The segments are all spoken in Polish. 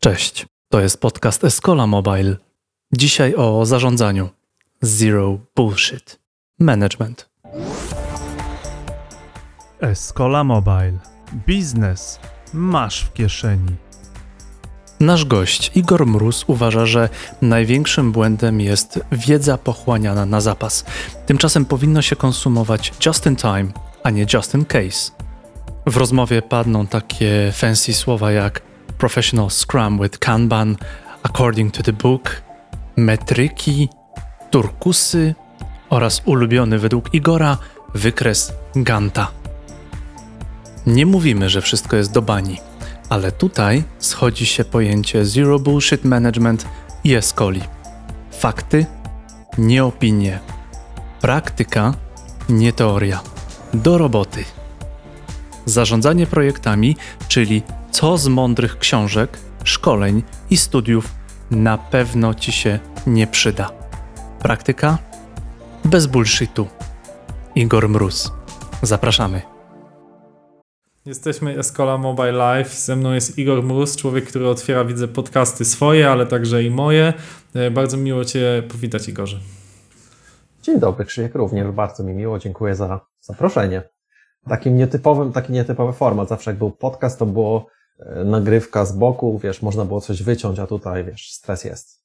Cześć, to jest podcast Escola Mobile. Dzisiaj o zarządzaniu. Zero bullshit. Management. Escola Mobile. Biznes masz w kieszeni. Nasz gość Igor Mróz uważa, że największym błędem jest wiedza pochłaniana na zapas. Tymczasem powinno się konsumować just in time, a nie just in case. W rozmowie padną takie fancy słowa jak professional scrum with Kanban, according to the book, metryki, turkusy oraz ulubiony według Igora wykres Ganta. Nie mówimy, że wszystko jest do bani, ale tutaj schodzi się pojęcie Zero Bullshit Management i Escoli. Fakty, nie opinie. Praktyka, nie teoria. Do roboty. Zarządzanie projektami, czyli co z mądrych książek, szkoleń i studiów na pewno Ci się nie przyda. Praktyka? Bez bullshitu. Igor Mróz. Zapraszamy. Jesteśmy Escola Mobile Live. Ze mną jest Igor Mróz, człowiek, który otwiera, widzę, podcasty swoje, ale także i moje. E, bardzo miło Cię powitać, Igorze. Dzień dobry, Krzysiek, również bardzo mi miło, dziękuję za zaproszenie. Takim nietypowym, taki nietypowy format. Zawsze jak był podcast, to było nagrywka z boku, wiesz, można było coś wyciąć, a tutaj, wiesz, stres jest.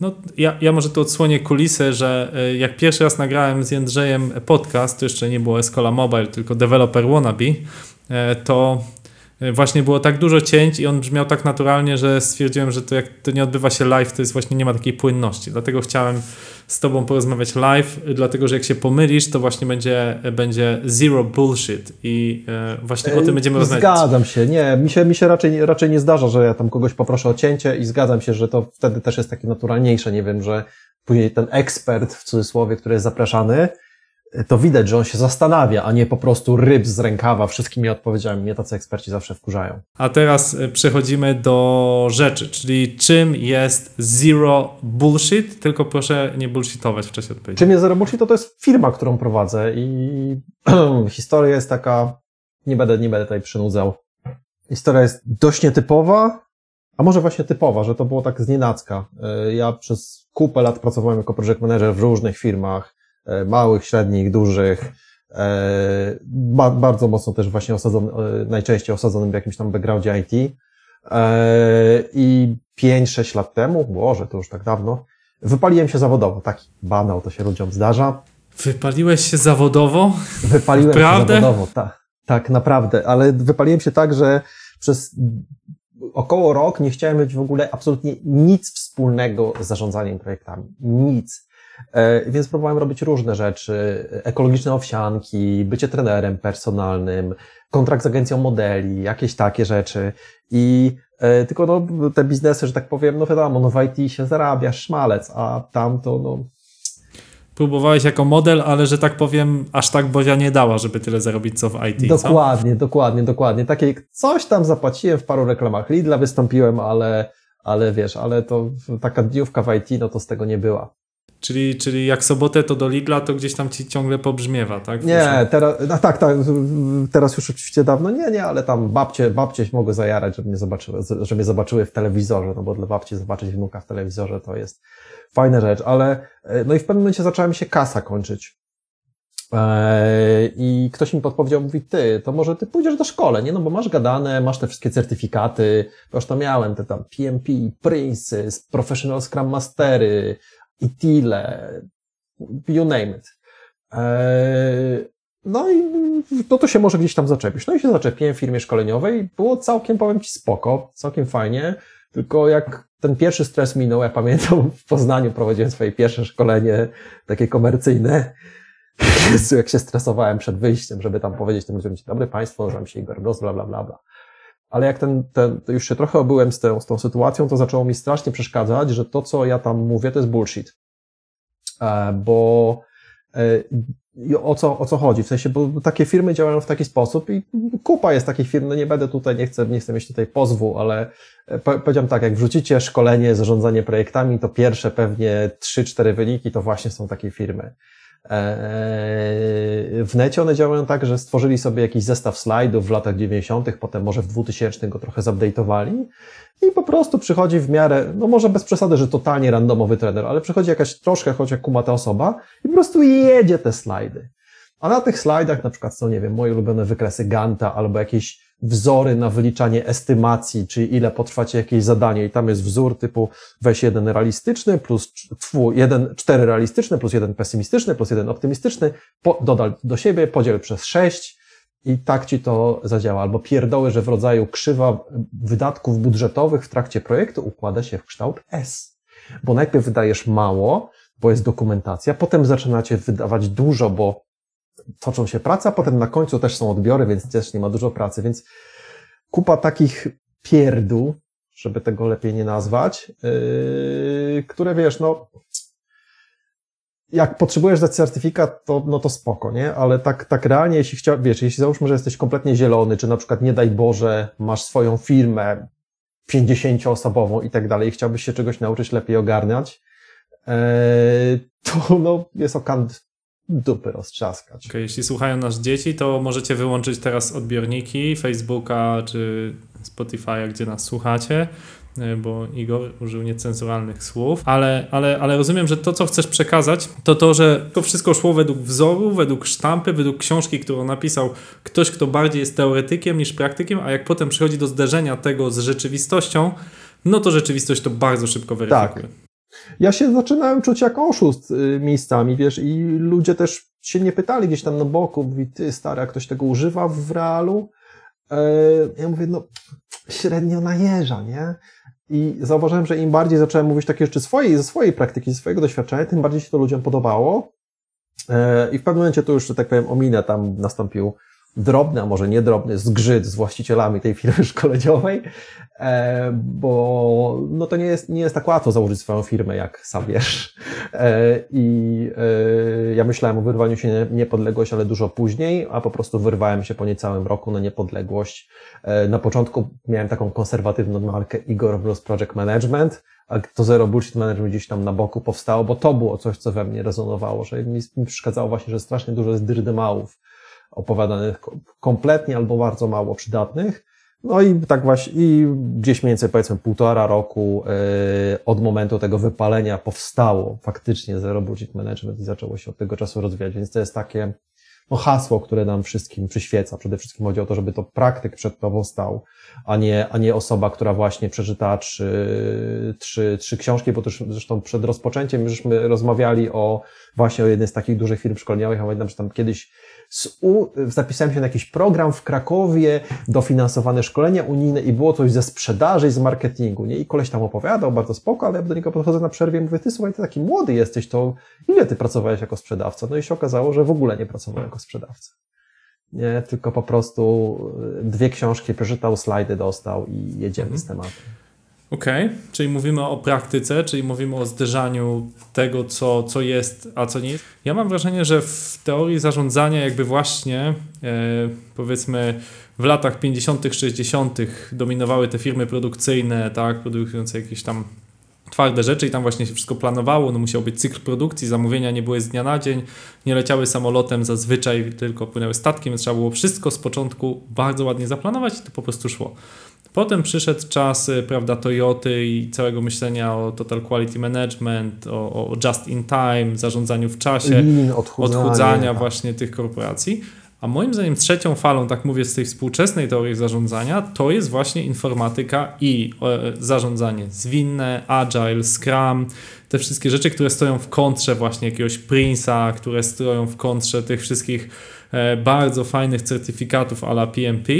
No, ja, ja może tu odsłonię kulisę, że e, jak pierwszy raz nagrałem z Jędrzejem podcast, to jeszcze nie było Escola Mobile, tylko Developer Wannabe, E, to właśnie było tak dużo cięć i on brzmiał tak naturalnie, że stwierdziłem, że to jak to nie odbywa się live, to jest właśnie nie ma takiej płynności. Dlatego chciałem z tobą porozmawiać live, dlatego że jak się pomylisz, to właśnie będzie, będzie zero bullshit i e, właśnie o tym będziemy rozmawiać. Zgadzam się, nie, mi się, mi się raczej, raczej nie zdarza, że ja tam kogoś poproszę o cięcie i zgadzam się, że to wtedy też jest takie naturalniejsze, nie wiem, że później ten ekspert w cudzysłowie, który jest zapraszany, to widać, że on się zastanawia, a nie po prostu ryb z rękawa wszystkimi odpowiedziami. Mnie tacy eksperci zawsze wkurzają. A teraz e, przechodzimy do rzeczy, czyli czym jest zero bullshit, tylko proszę nie bullshitować w czasie odpowiedzi. Czym jest zero bullshit? To, to jest firma, którą prowadzę i historia jest taka, nie będę, nie będę tutaj przynudzał. Historia jest dość nietypowa, a może właśnie typowa, że to było tak z nienacka. E, ja przez kupę lat pracowałem jako project manager w różnych firmach, małych, średnich, dużych, e, bardzo mocno też właśnie osadzony, e, najczęściej osadzonym w jakimś tam backgroundzie IT. I 5-6 lat temu, Boże, to już tak dawno, wypaliłem się zawodowo. Taki banał, to się ludziom zdarza. Wypaliłeś się zawodowo? Wypaliłem naprawdę? się zawodowo, tak, tak, naprawdę, ale wypaliłem się tak, że przez około rok nie chciałem mieć w ogóle absolutnie nic wspólnego z zarządzaniem projektami. Nic. E, więc próbowałem robić różne rzeczy, ekologiczne owsianki, bycie trenerem personalnym, kontrakt z agencją modeli, jakieś takie rzeczy. I e, tylko no, te biznesy, że tak powiem, no wiadomo, no w IT się zarabia szmalec, a tam to no... Próbowałeś jako model, ale że tak powiem, aż tak Bozia nie dała, żeby tyle zarobić co w IT. Dokładnie, co? dokładnie, dokładnie. Takie coś tam zapłaciłem w paru reklamach Lidla, wystąpiłem, ale, ale wiesz, ale to taka dniówka w IT, no to z tego nie była. Czyli, czyli jak sobotę to do Lidla, to gdzieś tam ci ciągle pobrzmiewa, tak? Nie, teraz, no tak, tak, teraz już oczywiście dawno nie, nie, ale tam babcie, babcie mogły zajarać, żeby mnie, zobaczyły, żeby mnie zobaczyły w telewizorze, no bo dla babci zobaczyć wnuka w telewizorze to jest fajna rzecz, ale e, no i w pewnym momencie zaczęła mi się kasa kończyć. E, I ktoś mi podpowiedział, mówi, ty, to może ty pójdziesz do szkole, nie? No bo masz gadane, masz te wszystkie certyfikaty, bo już to miałem, te tam PMP, Princess, Professional Scrum Mastery, i tyle, you name it. Eee, no i no to się może gdzieś tam zaczepić. No i się zaczepiłem w firmie szkoleniowej. Było całkiem, powiem Ci, spoko, całkiem fajnie. Tylko jak ten pierwszy stres minął, ja pamiętam w Poznaniu prowadziłem swoje pierwsze szkolenie takie komercyjne. Jak się stresowałem przed wyjściem, żeby tam powiedzieć tym ludziom, dobry Państwo, nazywam się Igor Bros, bla, bla, bla, bla. Ale jak ten, ten, już się trochę obyłem z tą, z tą sytuacją, to zaczęło mi strasznie przeszkadzać, że to, co ja tam mówię, to jest bullshit. E, bo e, o co, o co chodzi? W sensie, bo takie firmy działają w taki sposób i kupa jest takich firm, no nie będę tutaj, nie chcę, nie chcę mieć tutaj pozwu, ale e, powiedziałem tak, jak wrzucicie szkolenie, zarządzanie projektami, to pierwsze pewnie 3-4 wyniki to właśnie są takie firmy. W necie one działają tak, że stworzyli sobie jakiś zestaw slajdów w latach 90., potem może w 2000 go trochę zupdate'owali i po prostu przychodzi w miarę, no może bez przesady, że totalnie randomowy trener, ale przychodzi jakaś troszkę, choć jak kumata osoba i po prostu jedzie te slajdy. A na tych slajdach na przykład są, nie wiem, moje ulubione wykresy Ganta albo jakieś wzory na wyliczanie estymacji, czyli ile potrwacie jakieś zadanie i tam jest wzór typu weź jeden realistyczny plus tfu, jeden, cztery realistyczne plus jeden pesymistyczny plus jeden optymistyczny, po, dodal do siebie, podziel przez sześć i tak ci to zadziała. Albo pierdoły, że w rodzaju krzywa wydatków budżetowych w trakcie projektu układa się w kształt S. Bo najpierw wydajesz mało, bo jest dokumentacja, potem zaczynacie wydawać dużo, bo toczą się praca, potem na końcu też są odbiory, więc też nie ma dużo pracy, więc kupa takich pierdół, żeby tego lepiej nie nazwać, yy, które wiesz, no jak potrzebujesz dać certyfikat, to, no to spoko, nie? Ale tak, tak realnie, jeśli chciał, wiesz, jeśli załóżmy, że jesteś kompletnie zielony, czy na przykład, nie daj Boże, masz swoją firmę 50-osobową i tak dalej, i chciałbyś się czegoś nauczyć lepiej ogarniać, yy, to no, jest okant dupy roztrzaskać. Okay, jeśli słuchają nas dzieci, to możecie wyłączyć teraz odbiorniki Facebooka czy Spotify'a, gdzie nas słuchacie, e, bo Igor użył niecenzuralnych słów, ale, ale, ale rozumiem, że to, co chcesz przekazać, to to, że to wszystko szło według wzoru, według sztampy, według książki, którą napisał ktoś, kto bardziej jest teoretykiem niż praktykiem, a jak potem przychodzi do zderzenia tego z rzeczywistością, no to rzeczywistość to bardzo szybko weryfikuje. Tak. Ja się zaczynałem czuć jak oszust y, miejscami, wiesz, i ludzie też się nie pytali gdzieś tam na boku, mówi, ty stary, jak ktoś tego używa w realu? E, ja mówię, no średnio najeża, nie? I zauważyłem, że im bardziej zacząłem mówić takie rzeczy swojej, ze swojej praktyki, ze swojego doświadczenia, tym bardziej się to ludziom podobało. E, I w pewnym momencie to już, że tak powiem, ominę, tam nastąpił drobny, a może niedrobny zgrzyt z właścicielami tej firmy szkoleniowej, e, bo no to nie jest, nie jest tak łatwo założyć swoją firmę, jak sam wiesz. E, I e, ja myślałem o wyrwaniu się niepodległość, ale dużo później, a po prostu wyrwałem się po niecałym roku na niepodległość. Na początku miałem taką konserwatywną markę Igor Blues Project Management, a to Zero Bullshit Management gdzieś tam na boku powstało, bo to było coś, co we mnie rezonowało, że mi, mi przeszkadzało właśnie, że strasznie dużo jest dyrdymałów opowiadanych kompletnie albo bardzo mało przydatnych. No i tak właśnie, i gdzieś mniej więcej powiedzmy półtora roku yy, od momentu tego wypalenia powstało faktycznie Zero Budget Management i zaczęło się od tego czasu rozwijać, więc to jest takie no, hasło, które nam wszystkim przyświeca. Przede wszystkim chodzi o to, żeby to praktyk przed tobą stał, a nie, a nie osoba, która właśnie przeczytała trzy, trzy, trzy książki, bo też zresztą przed rozpoczęciem żeśmy rozmawiali o właśnie o jednej z takich dużych firm szkoleniowych, a pamiętam, że tam kiedyś U, zapisałem się na jakiś program w Krakowie, dofinansowane szkolenia unijne i było coś ze sprzedaży i z marketingu, nie? I koleś tam opowiadał, bardzo spoko, ale ja do niego podchodzę na przerwie i mówię, ty słuchaj, ty taki młody jesteś, to ile ty pracowałeś jako sprzedawca? No i się okazało, że w ogóle nie pracowałem jako sprzedawca. Nie, tylko po prostu dwie książki przeczytał, slajdy dostał i jedziemy mhm. z tematem. Okej, okay. czyli mówimy o praktyce, czyli mówimy o zderzaniu tego, co, co jest, a co nie jest. Ja mam wrażenie, że w teorii zarządzania jakby właśnie e, powiedzmy w latach 50., 60. dominowały te firmy produkcyjne, tak, produkujące jakieś tam twarde rzeczy i tam właśnie się wszystko planowało, no musiał być cykl produkcji, zamówienia nie były z dnia na dzień, nie leciały samolotem zazwyczaj, tylko płynęły statkiem, trzeba było wszystko z początku bardzo ładnie zaplanować i to po prostu szło. Potem przyszedł czas, y, prawda, Toyoty i całego myślenia o total quality management, o, o just in time, zarządzaniu w czasie, odchudzania, odchudzania tak. właśnie tych korporacji. A moim zdaniem trzecią falą, tak mówię, z tej współczesnej teorii zarządzania, to jest właśnie informatyka i e, zarządzanie zwinne, agile, scrum, te wszystkie rzeczy, które stoją w kontrze właśnie jakiegoś Prince'a, które stoją w kontrze tych wszystkich e, bardzo fajnych certyfikatów a la PMP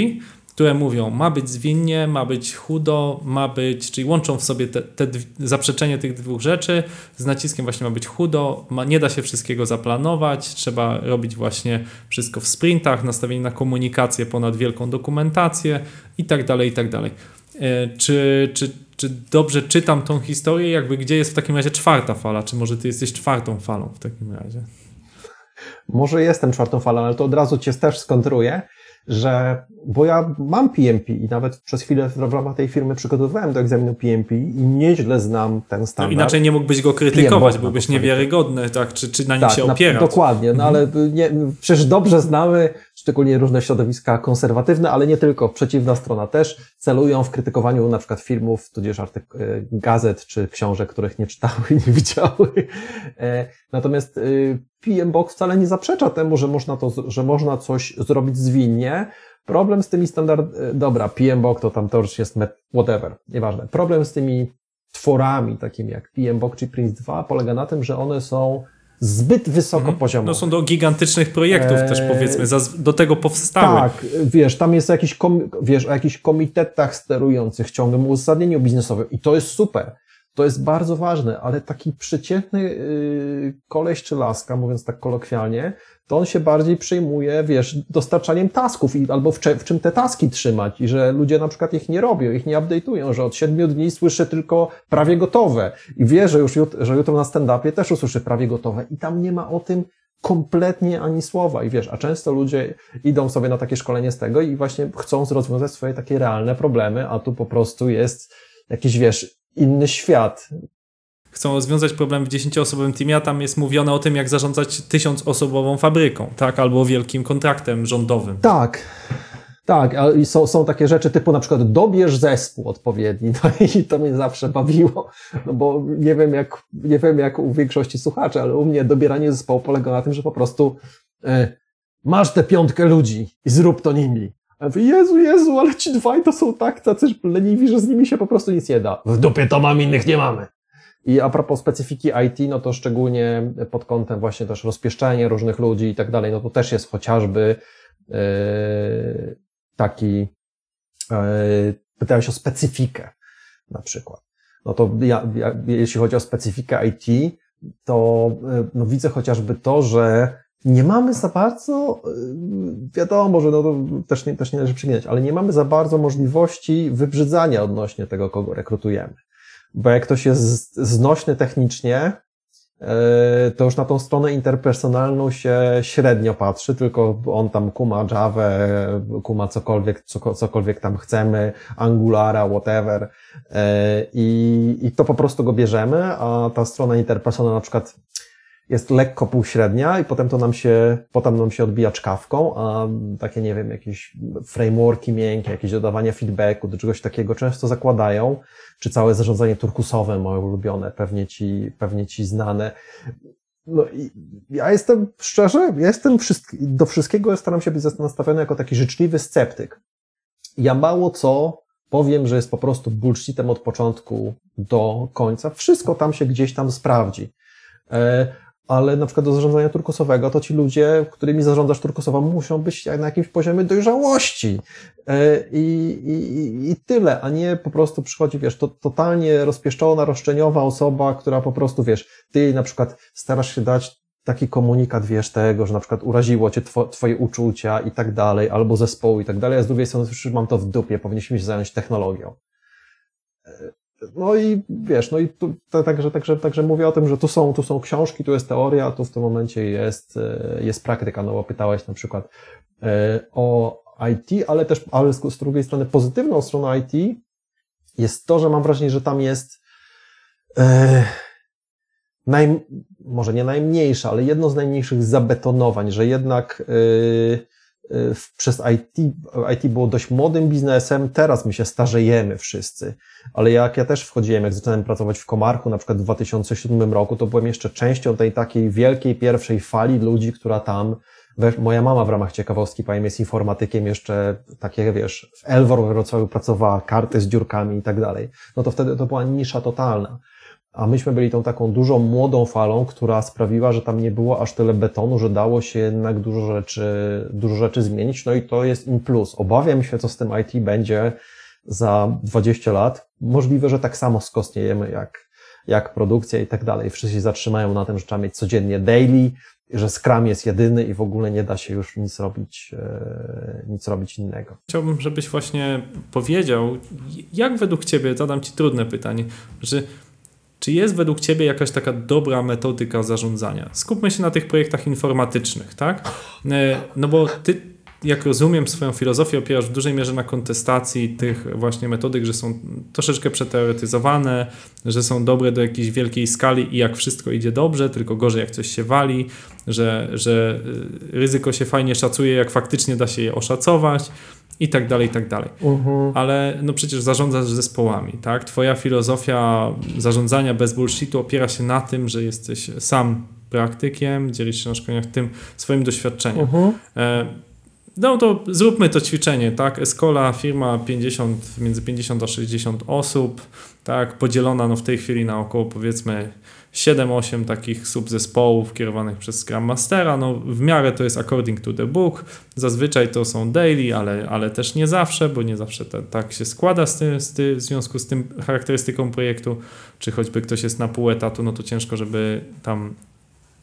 które mówią, ma być zwinnie, ma być chudo, ma być, czyli łączą w sobie te, te zaprzeczenie tych dwóch rzeczy, z naciskiem właśnie ma być chudo, ma, nie da się wszystkiego zaplanować, trzeba robić właśnie wszystko w sprintach, nastawienie na komunikację ponad wielką dokumentację i tak dalej, i tak dalej. E, czy, czy, czy dobrze czytam tą historię? Jakby gdzie jest w takim razie czwarta fala? Czy może ty jesteś czwartą falą w takim razie? Może jestem czwartą falą, ale to od razu cię też skontruję że, bo ja mam PMP i nawet przez chwilę w ramach tej firmy przygotowywałem do egzaminu PMP i nieźle znam ten No, standard. inaczej nie mógłbyś go krytykować, byłbyś niewiarygodny, tak? Czy, czy na nim tak, się opierać. dokładnie, no ale nie, przecież dobrze znamy, szczególnie różne środowiska konserwatywne, ale nie tylko, przeciwna strona też, celują w krytykowaniu na przykład filmów, tudzież artyk- e, gazet czy książek, których nie czytały i nie widziały. E, Natomiast y, PMBOK wcale nie zaprzecza temu, że można, to, że można coś zrobić zwinnie. Problem z tymi standard, e, dobra, PMBOK to tam już jest met, whatever, nieważne. Problem z tymi tworami, takimi jak PMBOK czy Prince 2, polega na tym, że one są zbyt wysoko poziomowe. No są do gigantycznych projektów też Eee, powiedzmy, do tego powstały. Tak, wiesz, tam jest jakiś, wiesz, o jakichś komitetach sterujących ciągłym uzasadnieniu biznesowym i to jest super. To jest bardzo ważne, ale taki przeciętny yy, koleś czy laska, mówiąc tak kolokwialnie, to on się bardziej przejmuje, wiesz, dostarczaniem tasków i, albo w, w czym te taski trzymać i że ludzie na przykład ich nie robią, ich nie update'ują, że od siedmiu dni słyszy tylko prawie gotowe i wie, że już jut, że jutro na stand-upie też usłyszy prawie gotowe i tam nie ma o tym kompletnie ani słowa i wiesz, a często ludzie idą sobie na takie szkolenie z tego i właśnie chcą rozwiązać swoje takie realne problemy, a tu po prostu jest jakiś, wiesz, inny świat. Chcą rozwiązać problem w 10-osobowym teamie, a tam jest mówione o tym, jak zarządzać tysiąc-osobową fabryką, tak? Albo wielkim kontraktem rządowym. Tak. Tak, a i są, są takie rzeczy typu na przykład dobierz zespół odpowiedni, no i to mnie zawsze bawiło, no bo nie wiem jak, nie wiem jak u większości słuchaczy, ale u mnie dobieranie zespołu polega na tym, że po prostu e, masz tę piątkę ludzi i zrób to nimi. Ja mówię, Jezu, Jezu, ale ci dwaj to są tak tacy leniwi, że z nimi się po prostu nic nie da. W dupie to mam, innych nie mamy. I a propos specyfiki IT, no to szczególnie pod kątem właśnie też rozpieszczania różnych ludzi i tak dalej, no to też jest chociażby e, taki, e, pytałeś o specyfikę na przykład. No to ja, ja, jeśli chodzi o specyfikę IT, to e, no widzę chociażby to, że nie mamy za bardzo, e, wiadomo, że no to też nie, też nie należy przeginać, ale nie mamy za bardzo możliwości wybrzydzania odnośnie tego, kogo rekrutujemy. Bo jak ktoś jest znośny technicznie, e, to już na tą stronę interpersonalną się średnio patrzy, tylko on tam kuma Java, kuma cokolwiek, co, cokolwiek tam chcemy, Angulara, whatever. E, I, I to po prostu go bierzemy, a ta strona interpersonalna na przykład jest lekko półśrednia i potem to nam się, potem nam się odbija czkawką, a takie, nie wiem, jakieś frameworki miękkie, jakieś dodawanie feedbacku, do czegoś takiego często zakładają, czy całe zarządzanie turkusowe moje ulubione, pewnie ci, pewnie ci znane. No i ja jestem, szczerze, ja jestem wszystki, do wszystkiego staram się być nastawiony jako taki życzliwy sceptyk. Ja mało co powiem, że jest po prostu bullshitem od początku do końca. Wszystko tam się gdzieś tam sprawdzi. E, ale na przykład do zarządzania turkusowego, to ci ludzie, którymi zarządzasz turkusowo, muszą być na jakimś poziomie dojrzałości. E, I, i, I tyle, a nie po prostu przychodzi, wiesz, to totalnie rozpieszczona, roszczeniowa osoba, która po prostu, wiesz, ty na przykład starasz się dać taki komunikat, wiesz, tego, że na przykład uraziło cię two, twoje uczucia i tak dalej, albo zespołu i tak dalej, a z drugiej strony już mam to w dupie, powinniśmy się zająć technologią. No i wiesz, no i tu, także, także, także mówię o tym, że tu są, tu są książki, tu jest teoria, tu w tym momencie jest, jest praktyka, no bo pytałeś na przykład o IT, ale też, ale z, drugiej strony pozytywną stroną IT jest to, że mam wrażenie, że tam jest e, naj, może nie najmniejsza, ale jedno z najmniejszych zabetonowań, że jednak e, e, przez IT, IT było dość młodym biznesem, teraz my się starzejemy wszyscy, ale jak ja też wchodziłem, jak zacząłem pracować w Komarku, na przykład w 2007 roku, to byłem jeszcze częścią tej takiej wielkiej pierwszej fali ludzi, która tam Moja mama w ramach ciekawostki, powiem, jest informatykiem jeszcze, takie wiesz, w Elwor Wrocławiu pracowała, karty z dziurkami i tak dalej. No to wtedy to była nisza totalna. A myśmy byli tą taką dużą, młodą falą, która sprawiła, że tam nie było aż tyle betonu, że dało się jednak dużo rzeczy, dużo rzeczy zmienić. No i to jest in plus. Obawiam się, co z tym IT będzie za 20 lat. Możliwe, że tak samo skostniejemy jak, jak produkcja i tak dalej. Wszyscy się zatrzymają na tym, że trzeba mieć codziennie daily, że Scrum jest jedyny i w ogóle nie da się już nic robić, nic robić innego. Chciałbym, żebyś właśnie powiedział, jak według Ciebie, zadam Ci trudne pytanie, że czy jest według Ciebie jakaś taka dobra metodyka zarządzania? Skupmy się na tych projektach informatycznych, tak? No bo Ty jak rozumiem, swoją filozofię opierasz w dużej mierze na kontestacji tych właśnie metodyk, że są troszeczkę przeteoretyzowane, że są dobre do jakiejś wielkiej skali i jak wszystko idzie dobrze, tylko gorzej jak coś się wali, że, że y, ryzyko się fajnie szacuje, jak faktycznie da się je oszacować i tak dalej, i tak dalej. Mhm. Ale no przecież zarządzasz zespołami, tak? Twoja filozofia zarządzania bez bullshitu opiera się na tym, że jesteś sam praktykiem, dzielisz się na szkoleniach tym swoim doświadczeniem. Mhm. E, No to zróbmy to ćwiczenie, tak? Escola, firma 50, między 50 a 60 osób, tak? Podzielona no w tej chwili na około powiedzmy 7-8 takich subzespołów kierowanych przez Scrum Mastera. No w miarę to jest according to the book. Zazwyczaj to są daily, ale, ale też nie zawsze, bo nie zawsze ta, tak się składa z tym, z w związku z tym charakterystyką projektu, czy choćby ktoś jest na pół etatu, no to ciężko, żeby tam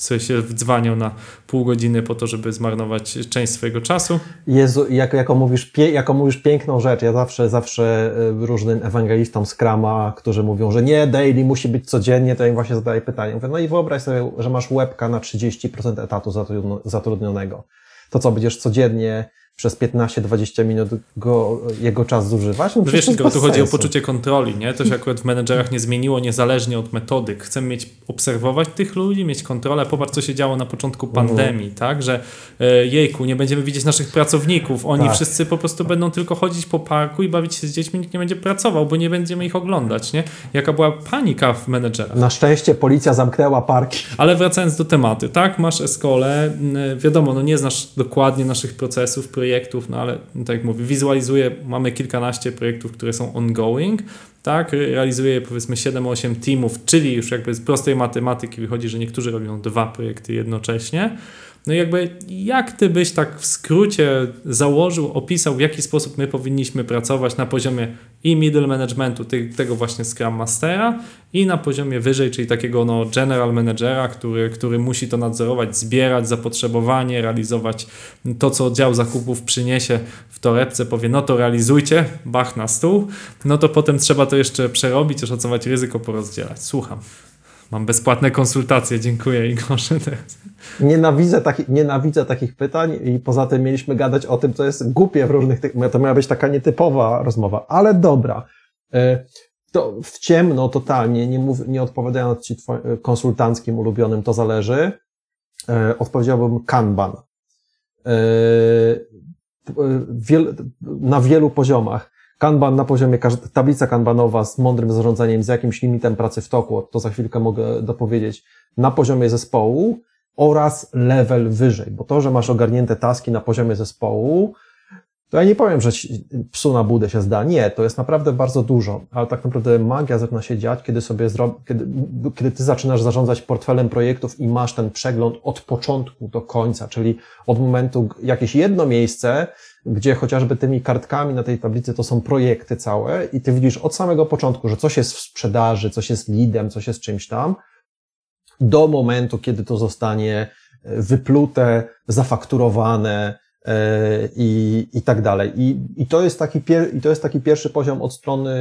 sobie się wdzwaniał na pół godziny po to, żeby zmarnować część swojego czasu. Jezu, jak, jako, mówisz, pie, jako mówisz piękną rzecz, ja zawsze, zawsze y, różnym ewangelistom Scrama, którzy mówią, że nie, daily musi być codziennie, to im właśnie zadaję pytanie. Mówię, no i wyobraź sobie, że masz łebka na 30% etatu zatrudnio- zatrudnionego. To co, będziesz codziennie przez 15-20 minut go, jego czas zużywać? No No wiesz, tylko tu chodzi o sensu. pociucie kontroli, nie? To się akurat w menedżerach nie zmieniło niezależnie od metodyk. Chcemy mieć, obserwować tych ludzi, mieć kontrolę. Popatrz, co się działo na początku Mhm. pandemii, tak? Że e, jejku, nie będziemy widzieć naszych pracowników. Oni Tak. wszyscy po prostu będą tylko chodzić po parku i bawić się z dziećmi, nikt nie będzie pracował, bo nie będziemy ich oglądać, nie? Jaka była panika w menedżerach. Na szczęście policja zamknęła parki. Ale wracając do tematu, tak, masz eskolę, m, wiadomo, no nie znasz dokładnie naszych procesów, projektów, no ale tak jak mówię, wizualizuję, mamy kilkanaście projektów, które są ongoing, tak, realizuję powiedzmy 7-8 teamów, czyli już jakby z prostej matematyki wychodzi, że niektórzy robią dwa projekty jednocześnie. No jakby jak ty byś tak w skrócie założył, opisał, w jaki sposób my powinniśmy pracować na poziomie i middle managementu, tego właśnie Scrum Mastera i na poziomie wyżej, czyli takiego no, general managera, który, który musi to nadzorować, zbierać zapotrzebowanie, realizować to, co dział zakupów przyniesie w torebce, powie, no to realizujcie, bach na stół, no to potem trzeba to jeszcze przerobić, oszacować ryzyko, porozdzielać. Słucham. Mam bezpłatne konsultacje, dziękuję Igorze. Nienawidzę, taki, nienawidzę takich pytań i poza tym mieliśmy gadać o tym, co jest głupie w różnych tych... To miała być taka nietypowa rozmowa, ale dobra. E, To w ciemno totalnie, nie, mów, nie odpowiadając Ci twoim konsultanckim ulubionym, to zależy, e, odpowiedziałbym Kanban. E, na wielu poziomach. Kanban na poziomie, tablica kanbanowa z mądrym zarządzaniem, z jakimś limitem pracy w toku, to za chwilkę mogę dopowiedzieć, na poziomie zespołu oraz level wyżej, bo to, że masz ogarnięte taski na poziomie zespołu, to ja nie powiem, że psu na budę się zda. Nie, to jest naprawdę bardzo dużo, ale tak naprawdę magia zaczyna się dziać, kiedy sobie zro... kiedy, kiedy ty zaczynasz zarządzać portfelem projektów i masz ten przegląd od początku do końca, czyli od momentu jakieś jedno miejsce, gdzie chociażby tymi kartkami na tej tablicy to są projekty całe i ty widzisz od samego początku, że coś jest w sprzedaży, coś jest leadem, coś jest czymś tam, do momentu, kiedy to zostanie e, wyplute, zafakturowane e, i, i tak dalej. I, i, to jest taki pier, I to jest taki pierwszy poziom od strony,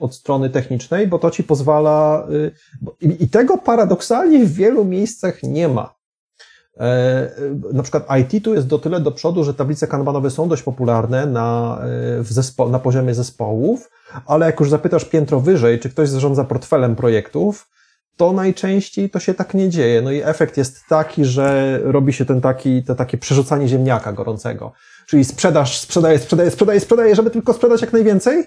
od strony technicznej, bo to ci pozwala. y, I, I tego paradoksalnie w wielu miejscach nie ma. E, Na przykład IT tu jest do tyle do przodu, że tablice kanbanowe są dość popularne na, e, zespo, na poziomie zespołów, ale jak już zapytasz piętro wyżej, czy ktoś zarządza portfelem projektów, to najczęściej to się tak nie dzieje. No i efekt jest taki, że robi się ten taki, to takie przerzucanie ziemniaka gorącego. Czyli sprzedaż, sprzedaje, sprzedaje, sprzedaje, sprzedaje, żeby tylko sprzedać jak najwięcej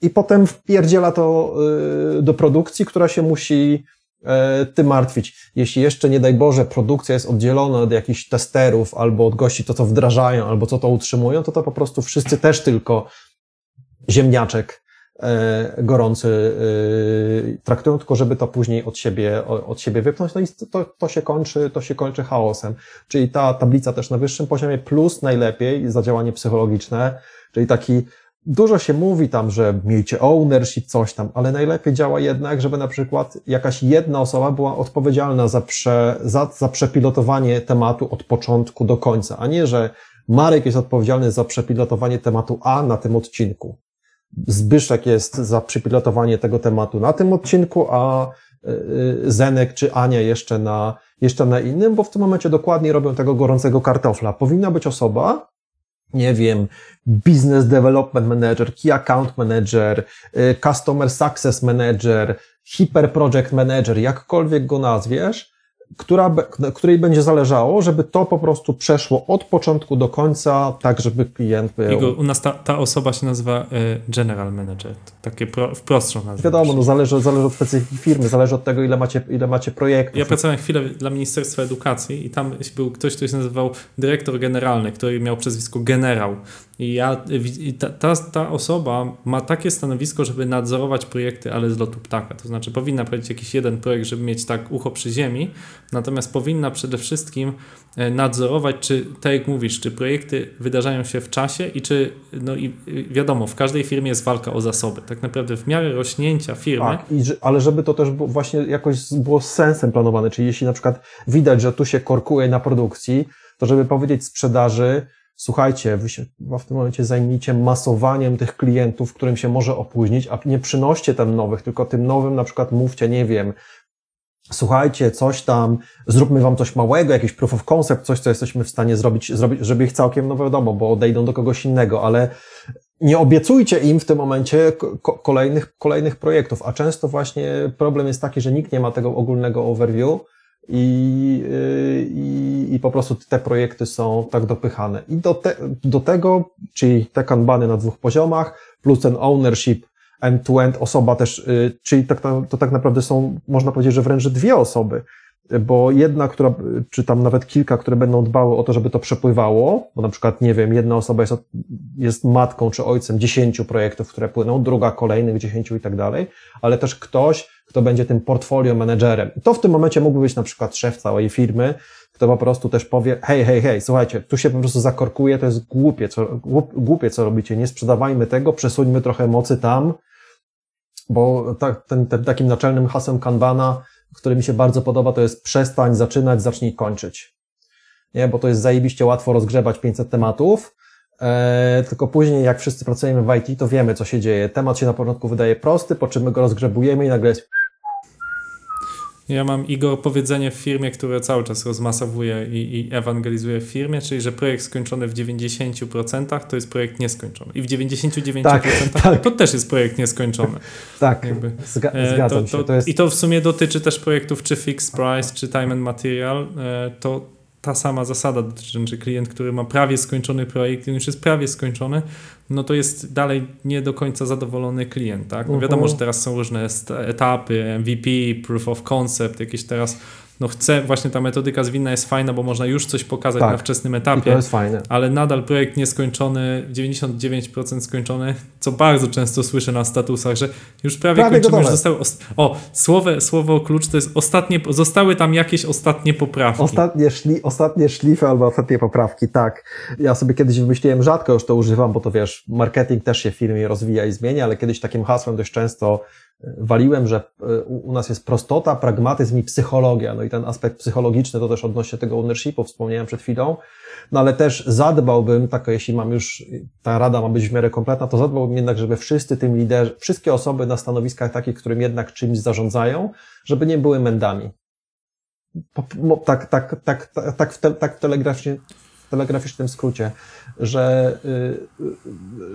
i potem wpierdziela to do produkcji, która się musi e, tym martwić. Jeśli jeszcze, nie daj Boże, produkcja jest oddzielona od jakichś testerów albo od gości, to co wdrażają, albo co to utrzymują, to to po prostu wszyscy też tylko ziemniaczek e, gorący e, traktują, tylko żeby to później od siebie, od siebie wypchnąć, no i to, to, się kończy, to się kończy chaosem. Czyli ta tablica też na wyższym poziomie, plus najlepiej zadziałanie psychologiczne, czyli taki Dużo się mówi tam, że miejcie ownership, coś tam, ale najlepiej działa jednak, żeby na przykład jakaś jedna osoba była odpowiedzialna za, prze, za, za przepilotowanie tematu od początku do końca, a nie, że Marek jest odpowiedzialny za przepilotowanie tematu A na tym odcinku. Zbyszek jest za przypilotowanie tego tematu na tym odcinku, a y, y, Zenek czy Ania jeszcze na, jeszcze na innym, bo w tym momencie dokładnie robią tego gorącego kartofla. Powinna być osoba, nie wiem, Business Development Manager, Key Account Manager, y, Customer Success Manager, Hyper Project Manager, jakkolwiek go nazwiesz, która, której będzie zależało, żeby to po prostu przeszło od początku do końca, tak żeby klient był... Igor, u nas ta, ta osoba się nazywa e, General Manager. Takie pro, wprostszą nazwę. Wiadomo, no zależy, zależy od specyfiki firmy, zależy od tego, ile macie, ile macie projektów. Ja pracowałem chwilę dla Ministerstwa Edukacji i tam był ktoś, kto się nazywał dyrektor generalny, który miał przezwisko generał. I ja, i ta, ta, ta osoba ma takie stanowisko, żeby nadzorować projekty, ale z lotu ptaka. To znaczy powinna prowadzić jakiś jeden projekt, żeby mieć tak ucho przy ziemi, natomiast powinna przede wszystkim e, nadzorować, czy, tak jak mówisz, czy projekty wydarzają się w czasie i czy, no i wiadomo, w każdej firmie jest walka o zasoby. Tak naprawdę w miarę rośnięcia firmy, Tak, ale żeby to też właśnie jakoś było sensem planowane, czyli jeśli na przykład widać, że tu się korkuje na produkcji, to żeby powiedzieć sprzedaży, słuchajcie, wy się w tym momencie zajmijcie masowaniem tych klientów, którym się może opóźnić, a nie przynoście tam nowych, tylko tym nowym na przykład mówcie, nie wiem, słuchajcie, coś tam, zróbmy wam coś małego, jakiś proof of concept, coś, co jesteśmy w stanie zrobić, zrobić żeby ich całkiem, no wiadomo, bo odejdą do kogoś innego, ale nie obiecujcie im w tym momencie ko- kolejnych, kolejnych projektów, a często właśnie problem jest taki, że nikt nie ma tego ogólnego overview i, yy, i, i po prostu te projekty są tak dopychane. I do, te, do tego, czyli te kanbany na dwóch poziomach, plus ten ownership end-to-end osoba też, yy, czyli tak, to tak naprawdę są, można powiedzieć, że wręcz dwie osoby, bo jedna, która, czy tam nawet kilka, które będą dbały o to, żeby to przepływało, bo na przykład, nie wiem, jedna osoba jest, jest matką czy ojcem dziesięciu projektów, które płyną, druga kolejnych dziesięciu i tak dalej, ale też ktoś, kto będzie tym portfolio managerem. I to w tym momencie mógłby być na przykład szef całej firmy, kto po prostu też powie, hej, hej, hej, słuchajcie, tu się po prostu zakorkuje, to jest głupie, co, głup, głupie, co robicie, nie sprzedawajmy tego, przesuńmy trochę mocy tam, bo tak, ten, ten takim naczelnym hasłem Kanbana, który mi się bardzo podoba, to jest przestań zaczynać, zacznij kończyć. Nie, bo to jest zajebiście łatwo rozgrzebać 500 tematów, e, tylko później jak wszyscy pracujemy w IT, to wiemy, co się dzieje. Temat się na początku wydaje prosty, po czym my go rozgrzebujemy i nagle jest Ja mam Igor powiedzenie w firmie, które cały czas rozmasowuje i, i ewangelizuje w firmie, czyli że projekt skończony w 90% to jest projekt nieskończony. I w 99% Tak, tak. to też jest projekt nieskończony. tak, Jakby, zga, E, zgadzam to, się. to, To jest, I to w sumie dotyczy też projektów czy fixed price, czy time and material. E, To ta sama zasada dotyczy, że klient, który ma prawie skończony projekt i już jest prawie skończony, no to jest dalej nie do końca zadowolony klient. Tak? No Mhm. wiadomo, że teraz są różne etapy, MVP, proof of concept, jakieś teraz, no chcę, właśnie ta metodyka zwinna jest fajna, bo można już coś pokazać Tak. na wczesnym I etapie to jest fajne. ale nadal projekt nieskończony, 99% skończony, co bardzo często słyszę na statusach, że już prawie, Prawie kończymy, już zostały... Ost- o, słowo, słowo klucz to jest ostatnie, zostały tam jakieś ostatnie poprawki. Ostatnie, szli, ostatnie szlify albo ostatnie poprawki, tak. Ja sobie kiedyś wymyśliłem, rzadko już to używam, bo to wiesz, marketing też się w firmie rozwija i zmienia, ale kiedyś takim hasłem dość często waliłem, że e, u nas jest prostota, pragmatyzm i psychologia. No i ten aspekt psychologiczny to też odnośnie tego ownershipu, wspomniałem przed chwilą. No ale też zadbałbym, tak jeśli mam już, ta rada ma być w miarę kompletna, to zadbałbym jednak, żeby wszyscy tym liderzy, wszystkie osoby na stanowiskach takich, którym jednak czymś zarządzają, żeby nie były mo, tak, tak, tak, tak, tak, w te, tak w telegraficznym skrócie, że y,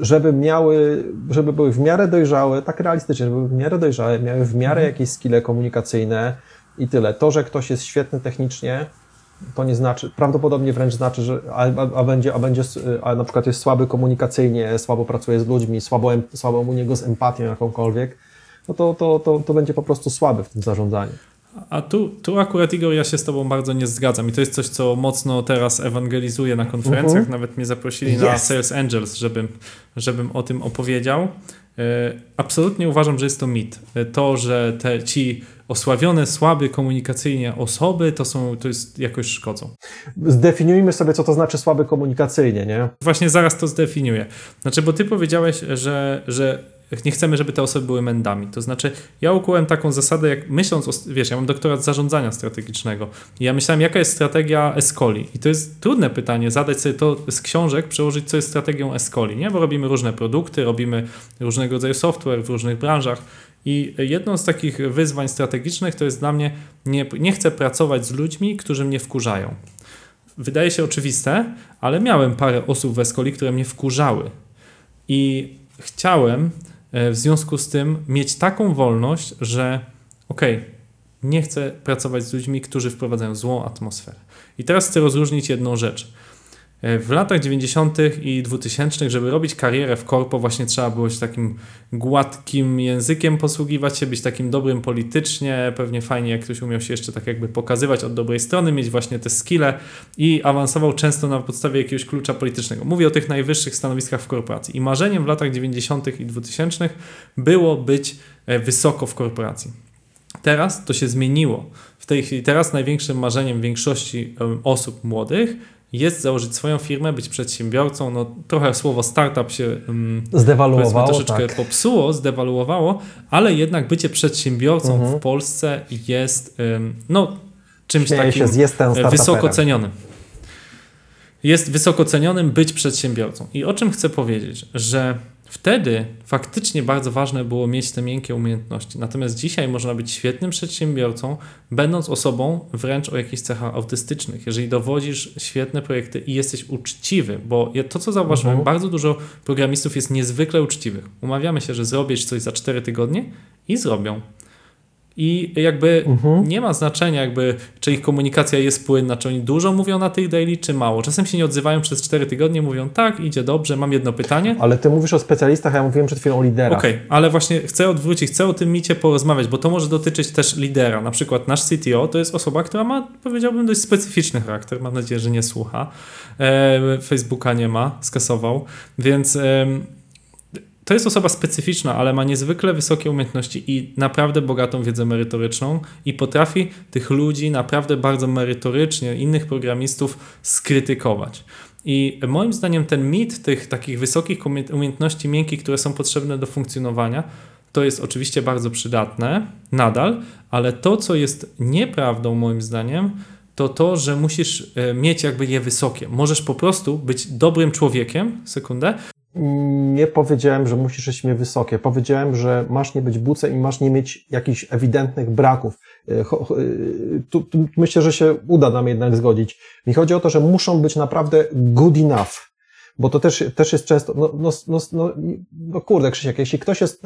żeby miały, żeby były w miarę dojrzałe, tak realistycznie, żeby były w miarę dojrzałe, miały w miarę jakieś skille komunikacyjne i tyle. To, że ktoś jest świetny technicznie, to nie znaczy, prawdopodobnie wręcz znaczy, że a, a, będzie, a będzie, a na przykład jest słaby komunikacyjnie, słabo pracuje z ludźmi, słabo, słabo u niego z empatią jakąkolwiek, no to, to, to, to będzie po prostu słaby w tym zarządzaniu. A tu, tu akurat Igor, ja się z Tobą bardzo nie zgadzam i to jest coś, co mocno teraz ewangelizuję na konferencjach. Mhm. Nawet mnie zaprosili na Yes. Sales Angels, żebym, żebym o tym opowiedział. E, Absolutnie uważam, że jest to mit. E, To, że te, ci osławione, słabe komunikacyjnie osoby, to, są, to jest jakoś szkodzą. Zdefiniujmy sobie, co to znaczy słaby komunikacyjnie, nie? Właśnie zaraz to zdefiniuję. Znaczy, bo ty powiedziałeś, że, że nie chcemy, żeby te osoby były mędami. To znaczy, ja ukułem taką zasadę, jak myśląc, o, wiesz, ja mam doktorat zarządzania strategicznego i ja myślałem, jaka jest strategia Escoli. I to jest trudne pytanie, zadać sobie to z książek, przełożyć, co jest strategią Escoli, nie? Bo robimy różne produkty, robimy różnego rodzaju software w różnych branżach i jedną z takich wyzwań strategicznych to jest dla mnie, nie, nie chcę pracować z ludźmi, którzy mnie wkurzają. wydaje się oczywiste, ale miałem parę osób w Escoli, które mnie wkurzały. I chciałem w związku z tym mieć taką wolność, że okej, okay, nie chcę pracować z ludźmi, którzy wprowadzają złą atmosferę. I teraz chcę rozróżnić jedną rzecz. E, w latach 90. i 2000, żeby robić karierę w korpo, właśnie trzeba było się takim gładkim językiem posługiwać się, być takim dobrym politycznie. Pewnie fajnie, jak ktoś umiał się jeszcze tak jakby pokazywać od dobrej strony, mieć właśnie te skille i awansował często na podstawie jakiegoś klucza politycznego. Mówię o tych najwyższych stanowiskach w korporacji. I marzeniem w latach 90. i 2000 było być e, wysoko w korporacji. Teraz to się zmieniło. W tej chwili, teraz największym marzeniem większości osób młodych jest założyć swoją firmę, być przedsiębiorcą. No, trochę słowo startup się um, zdewaluowało, troszeczkę tak. popsuło, zdewaluowało, ale jednak bycie przedsiębiorcą Mhm. w Polsce jest um, no, czymś Śmieję takim się e, wysoko cenionym. Jest wysoko cenionym być przedsiębiorcą. I o czym chcę powiedzieć, że wtedy faktycznie bardzo ważne było mieć te miękkie umiejętności. Natomiast dzisiaj można być świetnym przedsiębiorcą, będąc osobą wręcz o jakichś cechach autystycznych. Jeżeli dowodzisz świetne projekty i jesteś uczciwy, bo to, co zauważyłem, Mhm. bardzo dużo programistów jest niezwykle uczciwych. Umawiamy się, że zrobisz coś za 4 tygodnie i zrobią. I jakby Mhm. nie ma znaczenia, jakby, czy ich komunikacja jest płynna, czy oni dużo mówią na tych daily, czy mało. Czasem się nie odzywają przez 4 tygodnie, mówią tak, idzie dobrze, mam jedno pytanie. Ale ty mówisz o specjalistach, a ja mówiłem przed chwilą o liderach. Okej, ale właśnie chcę odwrócić, chcę o tym micie porozmawiać, bo to może dotyczyć też lidera. Na przykład nasz CTO to jest osoba, która ma, powiedziałbym, dość specyficzny charakter. Mam nadzieję, że nie słucha. E, Facebooka nie ma, skasował, więc to jest osoba specyficzna, ale ma niezwykle wysokie umiejętności i naprawdę bogatą wiedzę merytoryczną i potrafi tych ludzi naprawdę bardzo merytorycznie, innych programistów skrytykować. I moim zdaniem ten mit tych takich wysokich umie- umiejętności miękkich, które są potrzebne do funkcjonowania, to jest oczywiście bardzo przydatne nadal, ale to, co jest nieprawdą moim zdaniem, to to, że musisz e, mieć jakby je wysokie. Możesz po prostu być dobrym człowiekiem, sekundę, Nie powiedziałem, że musisz mieć wysokie. Powiedziałem, że masz nie być bucem i masz nie mieć jakichś ewidentnych braków. Cho- y, Tu, tu myślę, że się uda nam jednak zgodzić. Mi chodzi o to, że muszą być naprawdę good enough. Bo to też, też jest często, no, no, no, no, no kurde Krzysiek, jeśli ktoś jest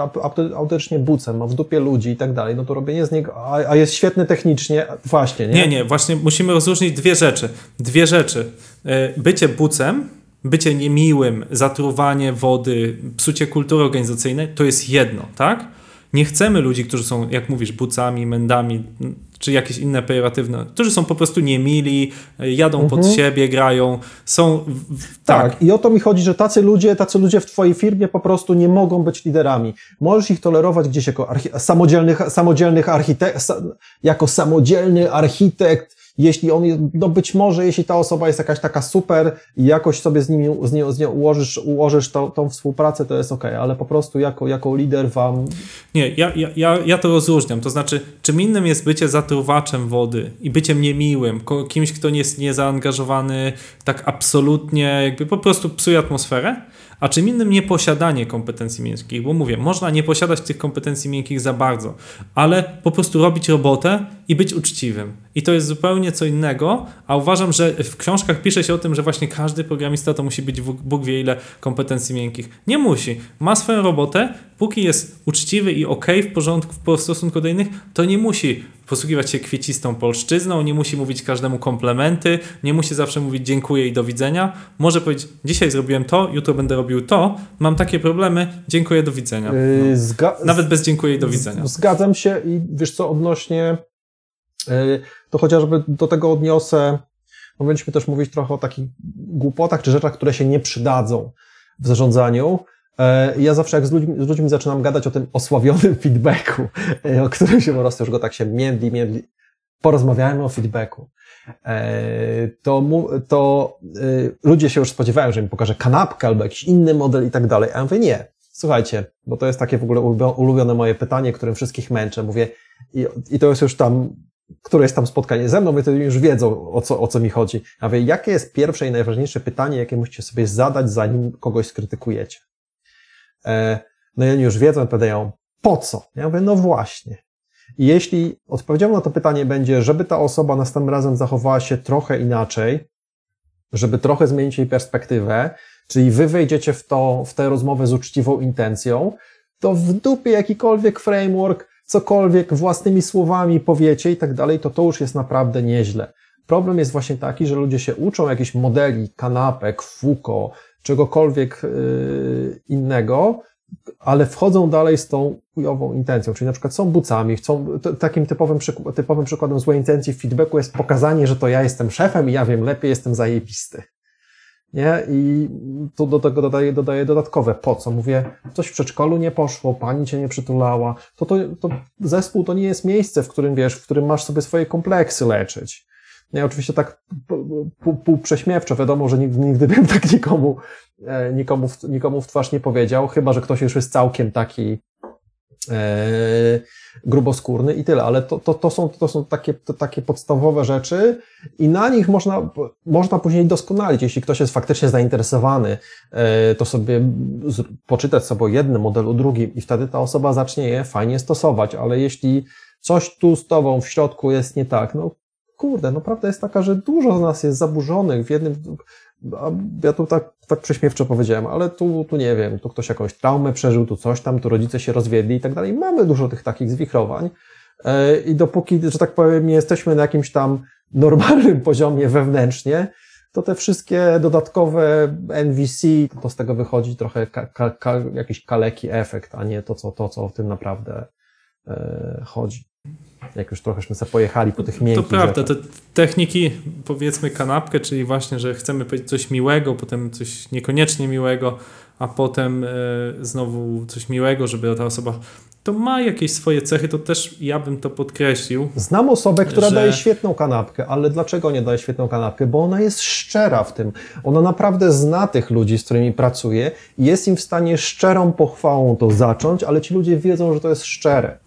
autentycznie bucem, ma w dupie ludzi i tak dalej, no to robienie z niego, a, a jest świetny technicznie, właśnie, nie? Nie, nie, właśnie musimy rozróżnić dwie rzeczy. Dwie rzeczy. E, Bycie bucem, bycie niemiłym, zatruwanie wody, psucie kultury organizacyjnej to jest jedno, tak? Nie chcemy ludzi, którzy są, jak mówisz, bucami, mędami, czy jakieś inne pejoratywne, którzy są po prostu niemili, jadą pod Mhm. siebie, grają, są. Tak. tak. i o to mi chodzi, że tacy ludzie, tacy ludzie w twojej firmie po prostu nie mogą być liderami. Możesz ich tolerować gdzieś jako archi- samodzielnych, samodzielnych architekt, jako samodzielny architekt, jeśli on, no być może, jeśli ta osoba jest jakaś taka super i jakoś sobie z nimi, z nią, z nią ułożysz, ułożysz tą, tą współpracę, to jest ok, ale po prostu jako, jako lider wam, Nie, ja, ja, ja, ja to rozróżniam. To znaczy, czym innym jest bycie zatruwaczem wody i byciem niemiłym, kimś, kto nie jest niezaangażowany tak absolutnie, jakby po prostu psuje atmosferę, a czym innym nieposiadanie kompetencji miękkich, bo mówię, można nie posiadać tych kompetencji miękkich za bardzo, ale po prostu robić robotę i być uczciwym. I to jest zupełnie co innego, a uważam, że w książkach pisze się o tym, że właśnie każdy programista to musi być Bóg- wie ile kompetencji miękkich. Nie musi. Ma swoją robotę, póki jest uczciwy i ok w porządku w stosunku do innych, to nie musi posługiwać się kwiecistą polszczyzną, nie musi mówić każdemu komplementy, nie musi zawsze mówić dziękuję i do widzenia. Może powiedzieć, dzisiaj zrobiłem to, jutro będę robił to, mam takie problemy, dziękuję, do widzenia. yy, No. zga- Nawet bez dziękuję i do widzenia. Zgadzam się i wiesz co, odnośnie, y, to chociażby do tego odniosę, powinniśmy też mówić trochę o takich głupotach czy rzeczach, które się nie przydadzą w zarządzaniu. E, Ja zawsze jak z ludźmi, z ludźmi zaczynam gadać o tym osławionym feedbacku, e, o którym się po prostu już go tak się międli, międli. Porozmawiajmy o feedbacku. E, To, to ludzie się już spodziewają, że mi pokaże kanapkę albo jakiś inny model i tak dalej. A ja mówię, nie, słuchajcie, bo to jest takie w ogóle ulubio- ulubione moje pytanie, którym wszystkich męczę. Mówię, i, i to jest już tam, któreś tam spotkanie ze mną, więc to już wiedzą, o co, o co mi chodzi. Ja mówię, jakie jest pierwsze i najważniejsze pytanie, jakie musicie sobie zadać, zanim kogoś skrytykujecie? E, no i oni już wiedzą, odpowiadają, po co? Ja mówię, no właśnie. I jeśli odpowiedzią na to pytanie będzie, żeby ta osoba następnym razem zachowała się trochę inaczej, żeby trochę zmienić jej perspektywę, czyli wy wejdziecie w, to, w tę rozmowę z uczciwą intencją, to w dupie jakikolwiek framework, cokolwiek własnymi słowami powiecie i tak dalej, to to już jest naprawdę nieźle. Problem jest właśnie taki, że ludzie się uczą jakichś modeli, kanapek, Foucault, czegokolwiek yy, innego, ale wchodzą dalej z tą chujową intencją, czyli na przykład są bucami, chcą, takim typowym, typowym przykładem złej intencji w feedbacku jest pokazanie, że to ja jestem szefem i ja wiem lepiej, jestem zajebisty. Nie? I tu do tego dodaję, dodaję dodatkowe. Po co? Mówię, coś w przedszkolu nie poszło, pani cię nie przytulała. To, to, to zespół to nie jest miejsce, w którym wiesz, w którym masz sobie swoje kompleksy leczyć. Nie, oczywiście tak półprześmiewczo, wiadomo, że nigdy, nigdy bym tak nikomu, e, nikomu, w, nikomu w twarz nie powiedział, chyba, że ktoś już jest całkiem taki e, gruboskórny i tyle, ale to, to, to są, to są takie, to, takie podstawowe rzeczy i na nich można, można później doskonalić. Jeśli ktoś jest faktycznie zainteresowany, e, to sobie poczytać sobie jednym modelu, drugim i wtedy ta osoba zacznie je fajnie stosować, ale jeśli coś tu z tobą w środku jest nie tak, no kurde, no prawda jest taka, że dużo z nas jest zaburzonych w jednym, ja tu tak, tak prześmiewczo powiedziałem, ale tu, tu nie wiem, tu ktoś jakąś traumę przeżył, tu coś tam, tu rodzice się rozwiedli i tak dalej. Mamy dużo tych takich zwichrowań e, i dopóki, że tak powiem, nie jesteśmy na jakimś tam normalnym poziomie wewnętrznie, to te wszystkie dodatkowe NVC, to z tego wychodzi trochę ka, ka, ka, jakiś kaleki efekt, a nie to, co, to, co w tym naprawdę e, chodzi jak już trochęśmy sobie pojechali po tych miękkich To prawda, te techniki, powiedzmy kanapkę, czyli właśnie, że chcemy powiedzieć coś miłego, potem coś niekoniecznie miłego, a potem e, znowu coś miłego, żeby ta osoba to ma jakieś swoje cechy, to też ja bym to podkreślił. Znam osobę, która że... daje świetną kanapkę, ale dlaczego nie daje świetną kanapkę? Bo ona jest szczera w tym. Ona naprawdę zna tych ludzi, z którymi pracuje i jest im w stanie szczerą pochwałą to zacząć, ale ci ludzie wiedzą, że to jest szczere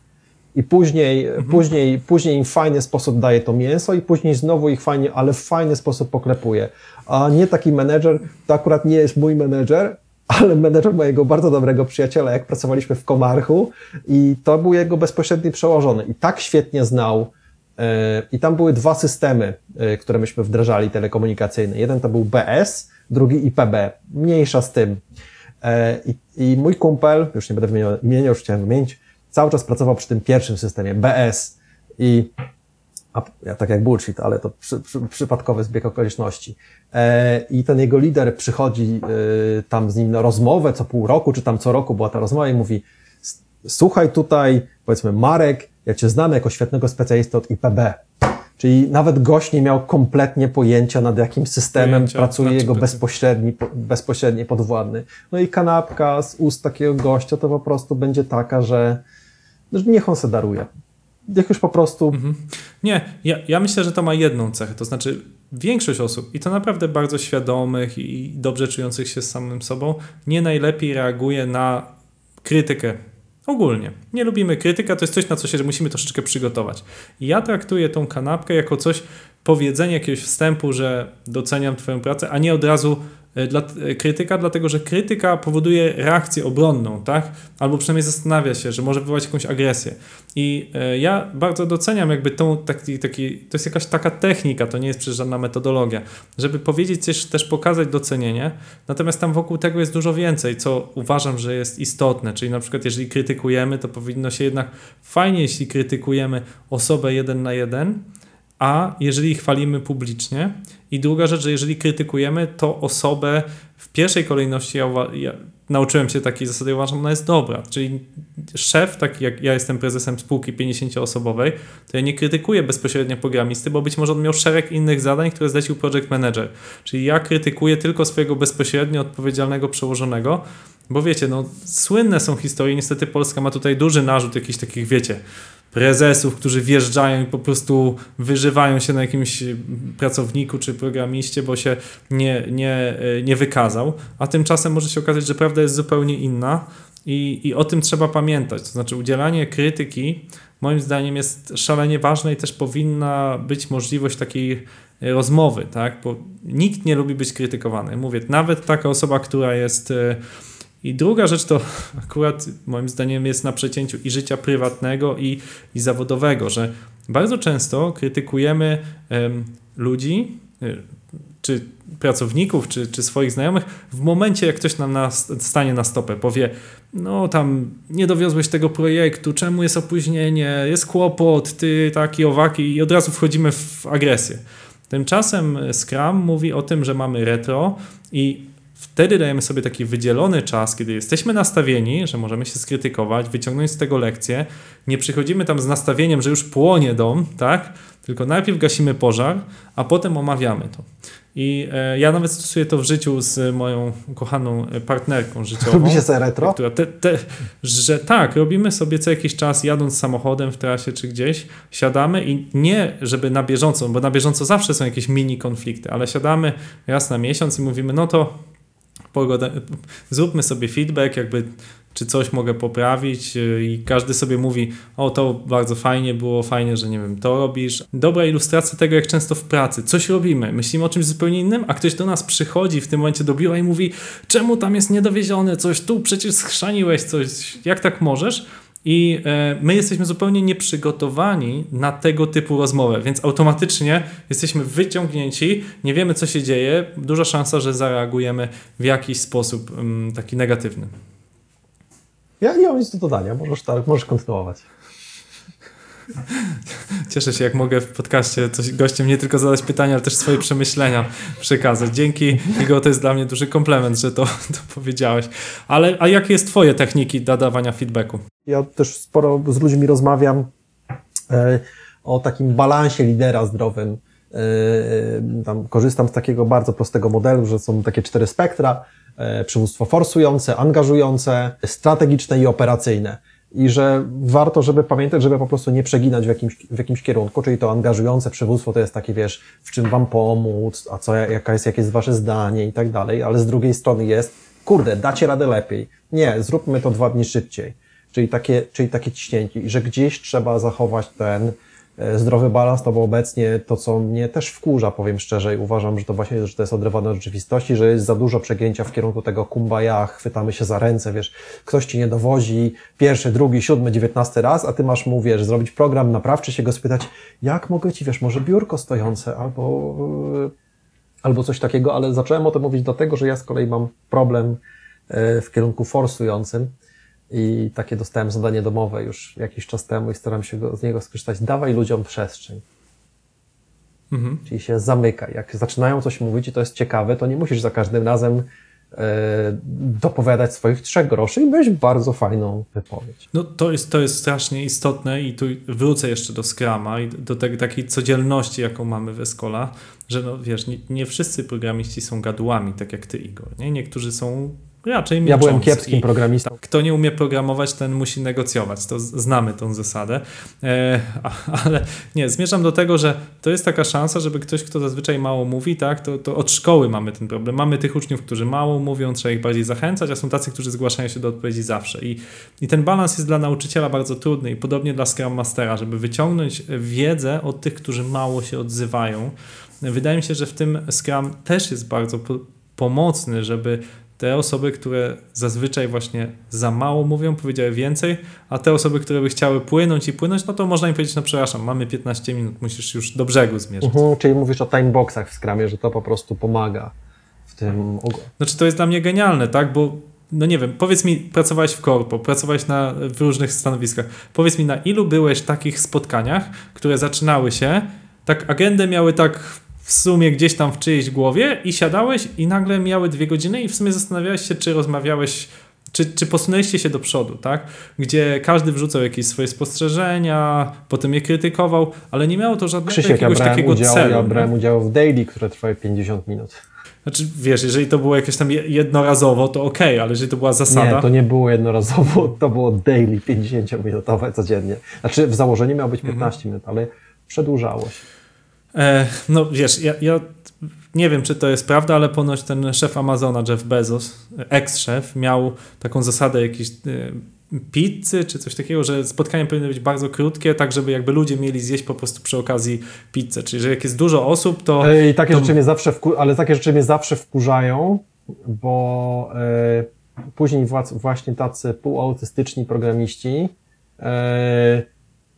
i później, mhm. później, później im w fajny sposób daje to mięso i później znowu ich fajnie, ale w fajny sposób poklepuje. A nie taki menedżer, to akurat nie jest mój menedżer, ale menedżer mojego bardzo dobrego przyjaciela, jak pracowaliśmy w Komarchu i to był jego bezpośredni przełożony i tak świetnie znał e, i tam były dwa systemy, e, które myśmy wdrażali telekomunikacyjne. Jeden to był BS, drugi IPB. Mniejsza z tym. E, I, i mój kumpel, już nie będę wymieniał imienia, już chciałem wymienić, cały czas pracował przy tym pierwszym systemie, BS i a, ja, tak jak bullshit, ale to przy, przy, przypadkowy zbieg okoliczności. E, I ten jego lider przychodzi e, tam z nim na rozmowę co pół roku, czy tam co roku była ta rozmowa i mówi słuchaj tutaj, powiedzmy Marek, ja cię znam jako świetnego specjalistę od IPB. Czyli nawet gość nie miał kompletnie pojęcia, nad jakim systemem pojęcia, pracuje jego bezpośredni, bezpośredni podwładny. No i kanapka z ust takiego gościa to po prostu będzie taka, że niech on se daruje. Niech już po prostu... Mhm. Nie, ja, ja myślę, że to ma jedną cechę, to znaczy większość osób, i to naprawdę bardzo świadomych i dobrze czujących się z samym sobą, nie najlepiej reaguje na krytykę Ogólnie. Nie lubimy krytyka, to jest coś, na co się musimy troszeczkę przygotować. I ja traktuję tą kanapkę jako coś, powiedzenie jakiegoś wstępu, że doceniam Twoją pracę, a nie od razu dla, e, krytyka, dlatego że krytyka powoduje reakcję obronną, tak? Albo przynajmniej zastanawia się, że może wywołać jakąś agresję. I e, ja bardzo doceniam jakby tą, taki, taki, to jest jakaś taka technika, to nie jest przecież żadna metodologia, żeby powiedzieć coś, też pokazać docenienie, natomiast tam wokół tego jest dużo więcej, co uważam, że jest istotne, czyli na przykład jeżeli krytykujemy, to powinno się jednak fajnie, jeśli krytykujemy osobę jeden na jeden, a jeżeli chwalimy publicznie. I druga rzecz, że jeżeli krytykujemy, to osobę w pierwszej kolejności ja, ja nauczyłem się takiej zasady, uważam, ona jest dobra. Czyli szef, taki jak ja jestem prezesem spółki 50-osobowej, to ja nie krytykuję bezpośrednio programisty, bo być może on miał szereg innych zadań, które zlecił project manager. Czyli ja krytykuję tylko swojego bezpośrednio odpowiedzialnego przełożonego, bo wiecie, no słynne są historie, niestety Polska ma tutaj duży narzut jakichś takich, wiecie, prezesów, którzy wjeżdżają i po prostu wyżywają się na jakimś pracowniku czy programiście, bo się nie, nie, nie wykazał, a tymczasem może się okazać, że prawda jest zupełnie inna i, i o tym trzeba pamiętać. To znaczy udzielanie krytyki moim zdaniem jest szalenie ważne i też powinna być możliwość takiej rozmowy, tak? bo nikt nie lubi być krytykowany. Mówię, nawet taka osoba, która jest e, i druga rzecz to akurat moim zdaniem jest na przecięciu i życia prywatnego i, i zawodowego, że bardzo często krytykujemy ludzi, y, czy pracowników, czy, czy swoich znajomych, w momencie jak ktoś nam na, stanie na stopę, powie, no tam nie dowiozłeś tego projektu, czemu jest opóźnienie, jest kłopot, ty taki, owaki i od razu wchodzimy w agresję. Tymczasem Scrum mówi o tym, że mamy retro i wtedy dajemy sobie taki wydzielony czas, kiedy jesteśmy nastawieni, że możemy się skrytykować, wyciągnąć z tego lekcję. Nie przychodzimy tam z nastawieniem, że już płonie dom, tak? Tylko najpierw gasimy pożar, a potem omawiamy to. I e, ja nawet stosuję to w życiu z moją ukochaną partnerką życiową. Robicie sobie retro? Te, te, że tak, robimy sobie co jakiś czas, jadąc samochodem w trasie czy gdzieś, siadamy i nie, żeby na bieżąco, bo na bieżąco zawsze są jakieś mini konflikty, ale siadamy raz na miesiąc i mówimy, no to pogodę, zróbmy sobie feedback, jakby czy coś mogę poprawić i każdy sobie mówi, o to bardzo fajnie było, fajnie, że nie wiem, to robisz. Dobra ilustracja tego, jak często w pracy, coś robimy, myślimy o czymś zupełnie innym, a ktoś do nas przychodzi w tym momencie do biura i mówi, czemu tam jest niedowiezione coś, tu przecież schrzaniłeś coś, jak tak możesz? I e, my jesteśmy zupełnie nieprzygotowani na tego typu rozmowę, więc automatycznie jesteśmy wyciągnięci, nie wiemy co się dzieje, duża szansa, że zareagujemy w jakiś sposób mm, taki negatywny. Ja nie mam nic do dodania, możesz, tak, możesz kontynuować. Cieszę się, jak mogę w podcaście coś gościem nie tylko zadać pytania, ale też swoje przemyślenia przekazać. Dzięki, Igor, to jest dla mnie duży komplement, że to, to powiedziałeś. Ale a jakie jest twoje techniki do dawania feedbacku? Ja też sporo z ludźmi rozmawiam e, o takim balansie lidera zdrowym. E, tam korzystam z takiego bardzo prostego modelu, że są takie cztery spektra. E, przywództwo forsujące, angażujące, strategiczne i operacyjne i że warto, żeby pamiętać, żeby po prostu nie przeginać w jakimś, w jakimś kierunku, czyli to angażujące przywództwo to jest takie, wiesz, w czym wam pomóc, a co, jaka jest, jakie jest wasze zdanie i tak dalej, ale z drugiej strony jest, kurde, dacie radę lepiej. Nie, zróbmy to dwa dni szybciej. Czyli takie, czyli takie ciśnięcie że gdzieś trzeba zachować ten, zdrowy balans, no bo obecnie to, co mnie też wkurza, powiem szczerze, i uważam, że to właśnie, że to jest odrywane od rzeczywistości, że jest za dużo przegięcia w kierunku tego kumbaya, chwytamy się za ręce, wiesz, ktoś ci nie dowozi pierwszy, drugi, siódmy, dziewiętnasty raz, a ty masz mu, wiesz, zrobić program naprawczy, się go spytać, jak mogę ci, wiesz, może biurko stojące, albo, e, albo coś takiego, ale zacząłem o tym mówić dlatego, że ja z kolei mam problem e, w kierunku forsującym, i takie dostałem zadanie domowe już jakiś czas temu i staram się go, z niego skorzystać. Dawaj ludziom przestrzeń. Mhm. Czyli się zamykaj. Jak zaczynają coś mówić i to jest ciekawe, to nie musisz za każdym razem e, dopowiadać swoich trzech groszy i mieć bardzo fajną wypowiedź. No to jest, to jest strasznie istotne i tu wrócę jeszcze do Scrama i do tej takiej codzienności, jaką mamy w Escola, że no wiesz, nie, nie wszyscy programiści są gadułami, tak jak ty Igor, nie? Niektórzy są raczej milczący. Ja byłem kiepskim programistą. Kto nie umie programować, ten musi negocjować. To znamy tą zasadę. E, ale nie, zmierzam do tego, że to jest taka szansa, żeby ktoś, kto zazwyczaj mało mówi, tak, to, to od szkoły mamy ten problem. Mamy tych uczniów, którzy mało mówią, trzeba ich bardziej zachęcać, a są tacy, którzy zgłaszają się do odpowiedzi zawsze. I, i ten balans jest dla nauczyciela bardzo trudny i podobnie dla Scrum Mastera, żeby wyciągnąć wiedzę od tych, którzy mało się odzywają. Wydaje mi się, że w tym Scrum też jest bardzo pomocny, żeby te osoby, które zazwyczaj właśnie za mało mówią, powiedziały więcej, a te osoby, które by chciały płynąć i płynąć, no to można im powiedzieć, no przepraszam, mamy 15 minut, musisz już do brzegu zmierzyć. Mhm, czyli mówisz o timeboxach w skramie, że to po prostu pomaga w tym. Znaczy to jest dla mnie genialne, tak, bo no nie wiem, powiedz mi, pracowałeś w korpo, pracowałeś na, w różnych stanowiskach, powiedz mi, na ilu byłeś takich spotkaniach, które zaczynały się, tak agendę miały tak w sumie gdzieś tam w czyjejś głowie i siadałeś i nagle miały dwie godziny i w sumie zastanawiałeś się, czy rozmawiałeś, czy, czy posunęliście się do przodu, tak? Gdzie każdy wrzucał jakieś swoje spostrzeżenia, potem je krytykował, ale nie miało to żadnego Krzysiek, jakiegoś ja takiego udział, celu. Ja brałem udział w daily, które trwały 50 minut. Znaczy, wiesz, jeżeli to było jakieś tam jednorazowo, to ok, ale jeżeli to była zasada... Nie, to nie było jednorazowo, to było daily, 50-minutowe codziennie. Znaczy, w założeniu miało być 15 mhm. minut, ale przedłużało się. No wiesz, ja, ja, nie wiem, czy to jest prawda, ale ponoć ten szef Amazona, Jeff Bezos, ex-szef, miał taką zasadę jakiejś e, pizzy czy coś takiego, że spotkania powinny być bardzo krótkie, tak żeby jakby ludzie mieli zjeść po prostu przy okazji pizzę. Czyli, że jak jest dużo osób, to... E, I takie to... rzeczy mnie zawsze ale takie rzeczy mnie zawsze wkurzają, bo e, później właśnie tacy półautystyczni programiści e,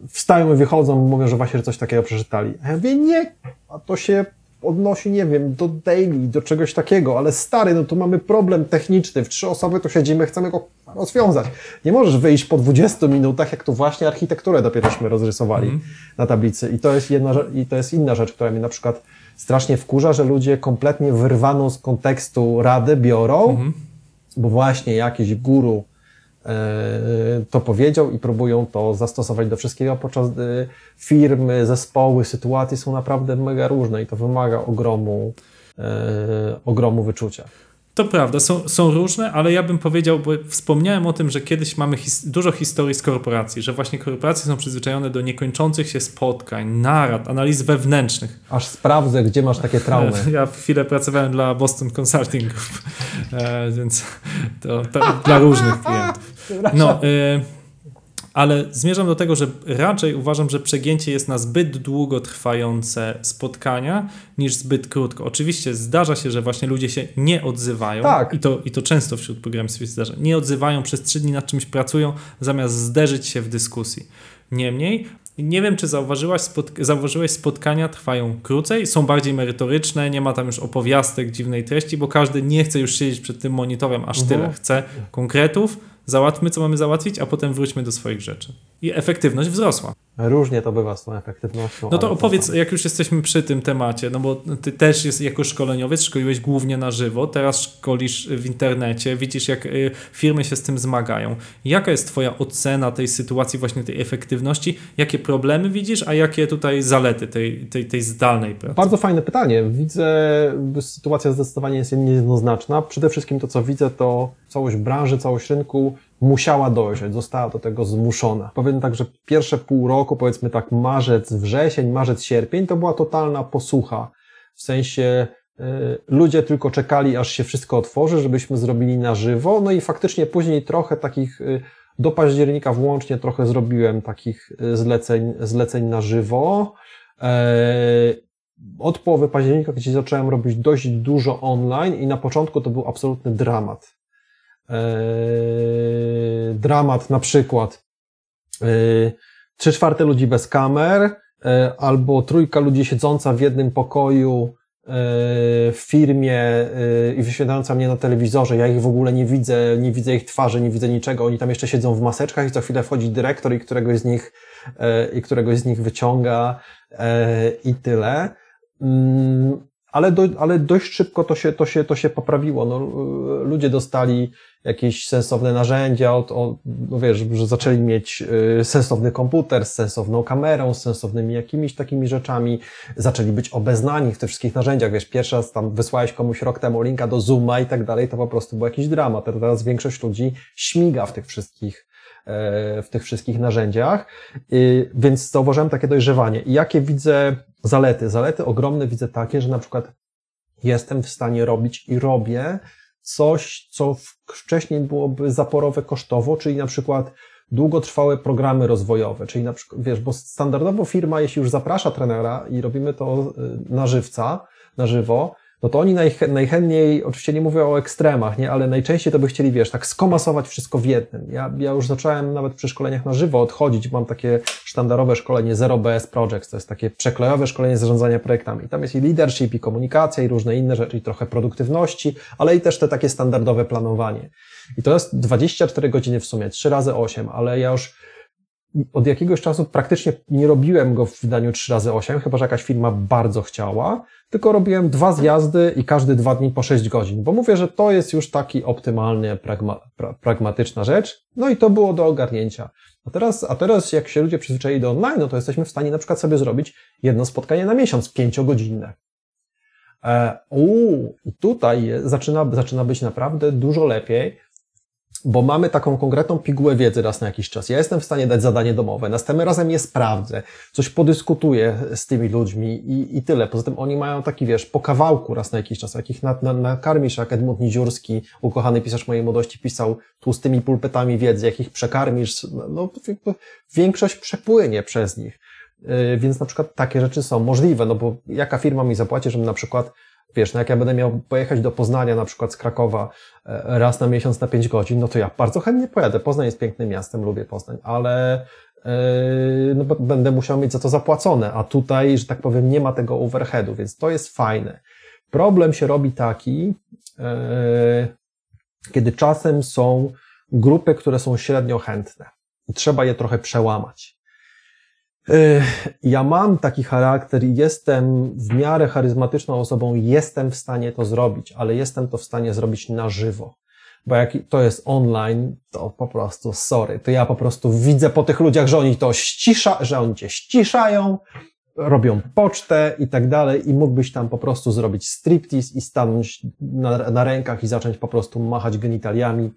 wstają i wychodzą mówią, że właśnie coś takiego przeczytali. A ja mówię, nie, a to się odnosi, nie wiem, do daily, do czegoś takiego, ale stary, no tu mamy problem techniczny, w trzy osoby tu siedzimy, chcemy go rozwiązać. Nie możesz wyjść po 20 minutach, jak tu właśnie architekturę dopierośmy rozrysowali na tablicy. I to jest jedna, i to jest inna rzecz, która mnie na przykład strasznie wkurza, że ludzie kompletnie wyrwaną z kontekstu rady biorą, bo właśnie jakiś guru to powiedział i próbują to zastosować do wszystkiego, podczas gdy firmy, zespoły, sytuacje są naprawdę mega różne i to wymaga ogromu, e, ogromu wyczucia. To prawda, są, są różne, ale ja bym powiedział, bo wspomniałem o tym, że kiedyś mamy his dużo historii z korporacji, że właśnie korporacje są przyzwyczajone do niekończących się spotkań, narad, analiz wewnętrznych. Aż sprawdzę, gdzie masz takie traumy. Ja w chwilę pracowałem dla Boston Consulting Group, e, więc to, to dla różnych klientów. No, e, ale zmierzam do tego, że raczej uważam, że przegięcie jest na zbyt długo trwające spotkania niż zbyt krótko. Oczywiście zdarza się, że właśnie ludzie się nie odzywają Tak. i, to, i to często wśród programistów się zdarza. Nie odzywają przez trzy dni nad czymś pracują, zamiast zderzyć się w dyskusji. Niemniej, nie wiem, czy zauważyłaś, spotk- zauważyłeś, spotkania trwają krócej, są bardziej merytoryczne, nie ma tam już opowiastek dziwnej treści, bo każdy nie chce już siedzieć przed tym monitorem aż tyle. Chce konkretów, załatwmy, co mamy załatwić, a potem wróćmy do swoich rzeczy. I efektywność wzrosła. Różnie to bywa z tą efektywnością. No to opowiedz, jak już jesteśmy przy tym temacie, no bo ty też jest jako szkoleniowiec, szkoliłeś głównie na żywo, teraz szkolisz w internecie, widzisz jak y, firmy się z tym zmagają. Jaka jest twoja ocena tej sytuacji, właśnie tej efektywności? Jakie problemy widzisz, a jakie tutaj zalety tej, tej, tej zdalnej pracy? Bardzo fajne pytanie. Widzę, sytuacja zdecydowanie jest niejednoznaczna. Przede wszystkim to, co widzę, to całość branży, całość rynku musiała dojrzeć, została do tego zmuszona. Powiem tak, że pierwsze pół roku, powiedzmy tak marzec, wrzesień, marzec, sierpień, to była totalna posłucha. W sensie y, ludzie tylko czekali, aż się wszystko otworzy, żebyśmy zrobili na żywo. No i faktycznie później trochę takich y, do października włącznie trochę zrobiłem takich y, zleceń, zleceń na żywo. E, Od połowy października, gdzie zacząłem robić dość dużo online i na początku to był absolutny dramat. Eee, dramat na przykład eee, trzy czwarte ludzi bez kamer, eee, albo trójka ludzi siedząca w jednym pokoju w firmie i wyświetlająca mnie na telewizorze. Ja ich w ogóle nie widzę, nie widzę ich twarzy, nie widzę niczego. Oni tam jeszcze siedzą w maseczkach i co chwilę wchodzi dyrektor i któregoś z nich, i któregoś z nich wyciąga i tyle. Mm, ale, do, ale dość szybko to się, to się, to się poprawiło. No, ludzie dostali jakieś sensowne narzędzia, od, od, no wiesz, że zaczęli mieć y, sensowny komputer z sensowną kamerą, z sensownymi jakimiś takimi rzeczami, zaczęli być obeznani w tych wszystkich narzędziach. Wiesz, pierwszy raz tam wysłałeś komuś rok temu linka do Zooma i tak dalej, to po prostu był jakiś dramat. Teraz większość ludzi śmiga w tych wszystkich e, w tych wszystkich narzędziach, więc zauważyłem takie dojrzewanie. I jakie widzę zalety? Zalety ogromne widzę takie, że na przykład jestem w stanie robić i robię coś, co wcześniej byłoby zaporowe kosztowo, czyli na przykład długotrwałe programy rozwojowe, czyli na przykład, wiesz, bo standardowo firma, jeśli już zaprasza trenera i robimy to y, na żywca, na żywo, no to oni najch- najchętniej, oczywiście nie mówię o ekstremach, nie, ale najczęściej to by chcieli, wiesz, tak skomasować wszystko w jednym. Ja, ja już zacząłem nawet przy szkoleniach na żywo odchodzić, mam takie sztandarowe szkolenie Zero BS Projects, to jest takie przeklejowe szkolenie zarządzania projektami. Tam jest i leadership, i komunikacja, i różne inne rzeczy, i trochę produktywności, ale i też te takie standardowe planowanie. I to jest 24 godziny w sumie, 3 razy 8, ale ja już od jakiegoś czasu praktycznie nie robiłem go w wydaniu 3 razy 8, chyba że jakaś firma bardzo chciała, tylko robiłem dwa zjazdy i każdy dwa dni po 6 godzin, bo mówię, że to jest już taki optymalnie pragma, pra, pragmatyczna rzecz. No i to było do ogarnięcia. A teraz, a teraz jak się ludzie przyzwyczaili do online, no to jesteśmy w stanie na przykład sobie zrobić jedno spotkanie na miesiąc, pięciogodzinne. E, uu, tutaj zaczyna, zaczyna być naprawdę dużo lepiej, bo mamy taką konkretną pigułę wiedzy raz na jakiś czas. Ja jestem w stanie dać zadanie domowe, następnym razem je sprawdzę, coś podyskutuję z tymi ludźmi i, i tyle. Poza tym oni mają taki, wiesz, po kawałku raz na jakiś czas, jakich na, na, nakarmisz, jak Edmund Niziurski, ukochany pisarz mojej młodości, pisał tłustymi pulpetami wiedzy, jak ich przekarmisz, no, większość przepłynie przez nich. Yy, Więc na przykład takie rzeczy są możliwe, no bo jaka firma mi zapłaci, żebym na przykład Wiesz, no jak ja będę miał pojechać do Poznania, na przykład z Krakowa, e, raz na miesiąc na 5 godzin, no to ja bardzo chętnie pojadę. Poznań jest pięknym miastem, lubię Poznań, ale, yy, no będę musiał mieć za to zapłacone, a tutaj, że tak powiem, nie ma tego overheadu, więc to jest fajne. Problem się robi taki, yy, kiedy czasem są grupy, które są średnio chętne i trzeba je trochę przełamać. Yy, Ja mam taki charakter i jestem w miarę charyzmatyczną osobą, jestem w stanie to zrobić, ale jestem to w stanie zrobić na żywo. Bo jak to jest online, to po prostu sorry, to ja po prostu widzę po tych ludziach, że oni to ścisza, że oni cię ściszają, robią pocztę i tak dalej i mógłbyś tam po prostu zrobić striptease i stanąć na, na rękach i zacząć po prostu machać genitaliami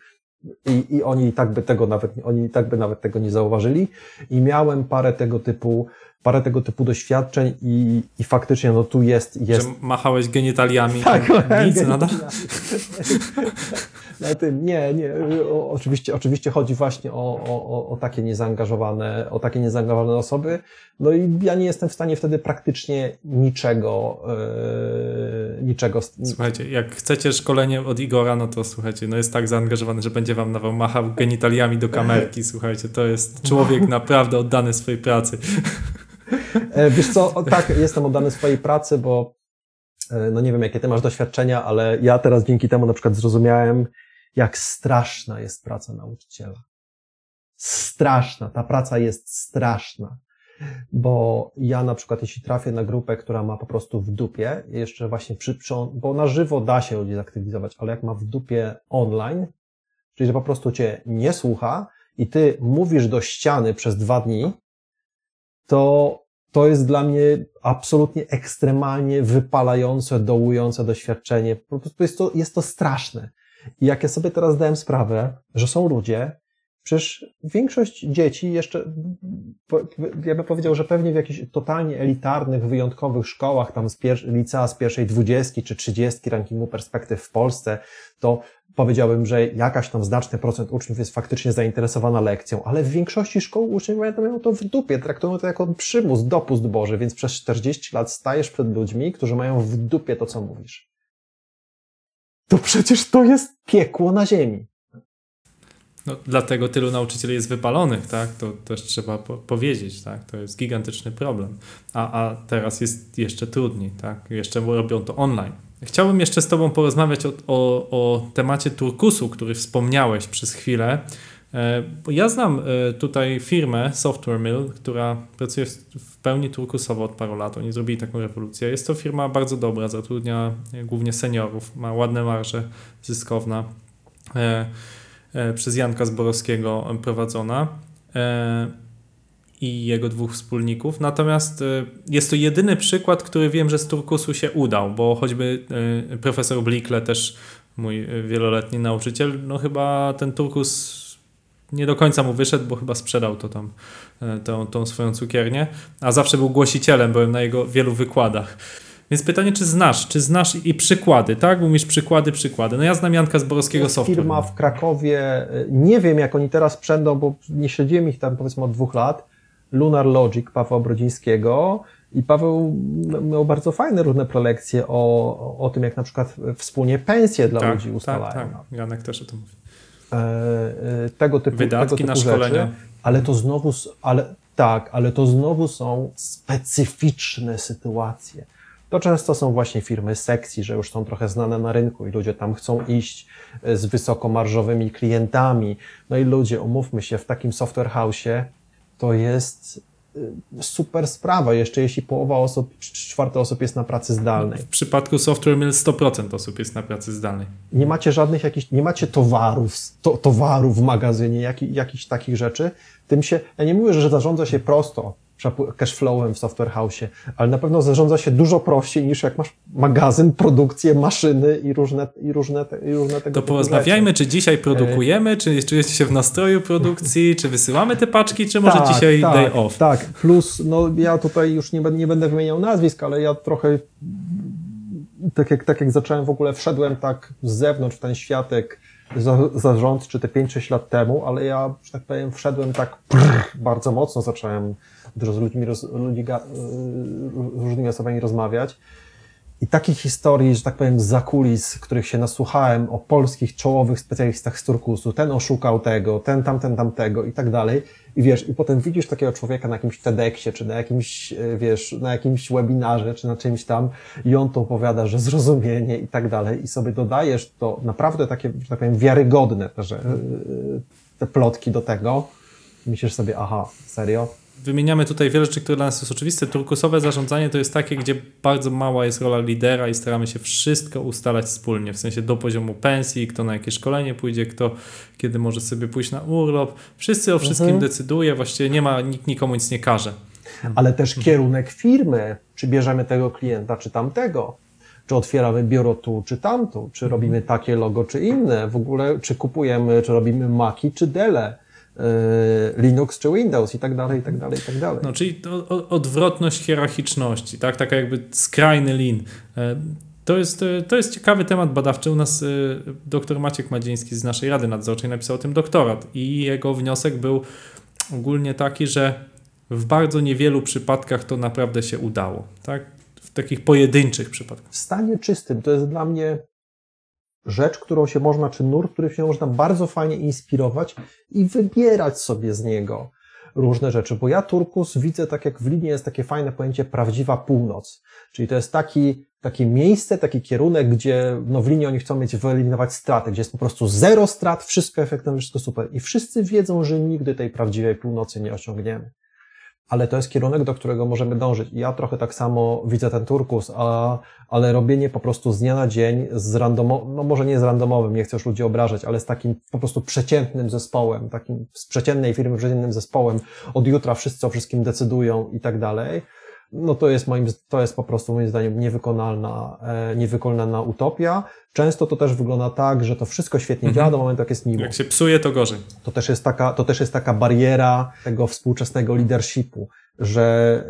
i, i oni i tak by tego nawet, oni i tak by nawet tego nie zauważyli i miałem parę tego typu, parę tego typu doświadczeń i, i faktycznie no tu jest, jest Że machałeś genitaliami. tak, Nic nadal. Tym, nie, nie. O, oczywiście, oczywiście chodzi właśnie o, o, o- takie niezaangażowane, o takie niezaangażowane osoby. No i ja nie jestem w stanie wtedy praktycznie niczego, e, niczego. Słuchajcie, jak chcecie szkolenie od Igora, no to słuchajcie, no jest tak zaangażowany, że będzie wam nawet machał genitaliami do kamerki. Słuchajcie, to jest człowiek naprawdę oddany swojej pracy. E, Wiesz co, o, tak, jestem oddany swojej pracy, bo e, no nie wiem, jakie ty masz doświadczenia, ale ja teraz dzięki temu na przykład zrozumiałem, jak straszna jest praca nauczyciela. Straszna. Ta praca jest straszna. Bo ja na przykład, jeśli trafię na grupę, która ma po prostu w dupie, jeszcze właśnie przy, bo na żywo da się ludzi zaktywizować, ale jak ma w dupie online, czyli że po prostu cię nie słucha i ty mówisz do ściany przez dwa dni, to to jest dla mnie absolutnie ekstremalnie wypalające, dołujące doświadczenie. Po prostu jest to, jest to straszne. I jak ja sobie teraz dałem sprawę, że są ludzie, przecież większość dzieci jeszcze, ja bym powiedział, że pewnie w jakichś totalnie elitarnych, wyjątkowych szkołach, tam z pier- licea z pierwszej dwudziestki czy trzydziestki rankingu perspektyw w Polsce, to powiedziałbym, że jakaś tam znaczny procent uczniów jest faktycznie zainteresowana lekcją, ale w większości szkół uczniowie mają to w dupie, traktują to jako przymus, dopust Boży, więc przez 40 lat stajesz przed ludźmi, którzy mają w dupie to, co mówisz. To przecież to jest piekło na ziemi. No, dlatego tylu nauczycieli jest wypalonych, tak? To też trzeba po powiedzieć, tak? To jest gigantyczny problem. A, a teraz jest jeszcze trudniej, tak? Jeszcze robią to online. Chciałbym jeszcze z Tobą porozmawiać o, o, o temacie turkusu, który wspomniałeś przez chwilę. E, Ja znam e, tutaj firmę Software Mill, która pracuje w- pełni turkusowo od paru lat. Oni zrobili taką rewolucję. Jest to firma bardzo dobra, zatrudnia e, głównie seniorów, ma ładne marże, zyskowna. Przez Janka Zborowskiego prowadzona i jego dwóch wspólników. Natomiast jest to jedyny przykład, który wiem, że z Turkusu się udał, bo choćby profesor Blikle, też mój wieloletni nauczyciel, no chyba ten Turkus nie do końca mu wyszedł, bo chyba sprzedał to tam, e, tą, tą swoją cukiernię, a zawsze był głosicielem, byłem na jego wielu wykładach. Więc pytanie, czy znasz, czy znasz i przykłady, tak? Umiesz przykłady, przykłady. No ja znam Janka Zborowskiego jest Software. firma w Krakowie, y, nie wiem jak oni teraz sprzędą, bo nie śledziłem ich tam powiedzmy od dwóch lat, Lunar Logic Pawła Brodzińskiego i Paweł miał bardzo fajne różne prelekcje o, o tym, jak na przykład wspólnie pensje dla ludzi ustalają. Tak, tak. Janek też o tym mówi. E, e, tego typu, Wydatki tego typu na rzeczy, szkolenia. ale to znowu, ale tak, ale to znowu są specyficzne sytuacje. To często są właśnie firmy sekcji, że już są trochę znane na rynku i ludzie tam chcą iść e, z wysokomarżowymi klientami. No i ludzie, umówmy się, w takim software house'ie to jest super sprawa, jeszcze jeśli połowa osób, czy czwarte osób jest na pracy zdalnej. W przypadku Software Mill 100% osób jest na pracy zdalnej. nie macie żadnych jakichś, nie macie towarów, to, towarów w magazynie, jak, jakichś takich rzeczy, tym się, ja nie mówię, że zarządza się prosto cashflowem w software house'ie, ale na pewno zarządza się dużo prościej niż jak masz magazyn, produkcję, maszyny i różne, i różne, i różne tego To porozmawiajmy, czy dzisiaj produkujemy, czy czujecie się w nastroju produkcji, czy wysyłamy te paczki, czy może Tak, dzisiaj tak, day off. Tak, plus, no ja tutaj już nie, będę- nie będę wymieniał nazwisk, ale ja trochę, tak jak, tak jak zacząłem w ogóle, wszedłem tak z zewnątrz w ten światek za, zarządczy te 5-6 lat temu, ale ja, że tak powiem, wszedłem tak prr, bardzo mocno, zacząłem dużo z ludźmi, roz, ludzi, y, różnymi osobami rozmawiać I takich historii, że tak powiem, za kulis, których się nasłuchałem o polskich czołowych specjalistach z turkusu, ten oszukał tego, ten tamten tamtego i tak dalej. I wiesz, i potem widzisz takiego człowieka na jakimś TEDxie, czy na jakimś, e, wiesz, na jakimś webinarze, czy na czymś tam i on to opowiada, że zrozumienie i tak dalej i sobie dodajesz to naprawdę takie, że tak powiem, wiarygodne, że e, te plotki do tego. Myślisz sobie, aha, serio? Wymieniamy tutaj wiele rzeczy, które dla nas jest oczywiste. Turkusowe zarządzanie to jest takie, gdzie bardzo mała jest rola lidera i staramy się wszystko ustalać wspólnie, w sensie do poziomu pensji, kto na jakie szkolenie pójdzie, kto kiedy może sobie pójść na urlop. Wszyscy o wszystkim Mhm. decyduje, właściwie nie ma, nikt nikomu nic nie każe. ale też kierunek firmy, czy bierzemy tego klienta, czy tamtego, czy otwieramy biuro tu, czy tamtu, czy robimy takie logo, czy inne, w ogóle, czy kupujemy, czy robimy Maci, czy Dele, Linux, czy Windows i tak dalej, i tak dalej, i tak dalej. No, czyli odwrotność hierarchiczności, tak? Taka jakby skrajny lin. E, To jest, e, to jest ciekawy temat badawczy. U nas e, dr Maciek Madziński z naszej Rady Nadzorczej napisał o tym doktorat i jego wniosek był ogólnie taki, że w bardzo niewielu przypadkach to naprawdę się udało, tak? W takich pojedynczych przypadkach. w stanie czystym to jest dla mnie rzecz, którą się można, czy nurt, który się można bardzo fajnie inspirować i wybierać sobie z niego różne rzeczy. Bo ja Turkus widzę tak jak w linie jest takie fajne pojęcie prawdziwa północ. Czyli to jest taki, takie miejsce, taki kierunek, gdzie no w linii oni chcą mieć wyeliminować straty, gdzie jest po prostu zero strat, wszystko efektywne, wszystko super. I wszyscy wiedzą, że nigdy tej prawdziwej północy nie osiągniemy ale to jest kierunek, do którego możemy dążyć. Ja trochę tak samo widzę ten turkus, a, ale robienie po prostu z dnia na dzień z randomowym, no może nie z randomowym, nie chcę już ludzi obrażać, ale z takim po prostu przeciętnym zespołem, takim z przeciętnej firmy przeciętnym zespołem, od jutra wszyscy o wszystkim decydują i tak dalej, no to jest moim, to jest po prostu moim zdaniem niewykonalna, e, niewykonalna utopia. Często to też wygląda tak, że to wszystko świetnie działa do momentu, jak jest miło Jak się psuje, to gorzej. to też jest taka, to też jest taka bariera tego współczesnego leadershipu, że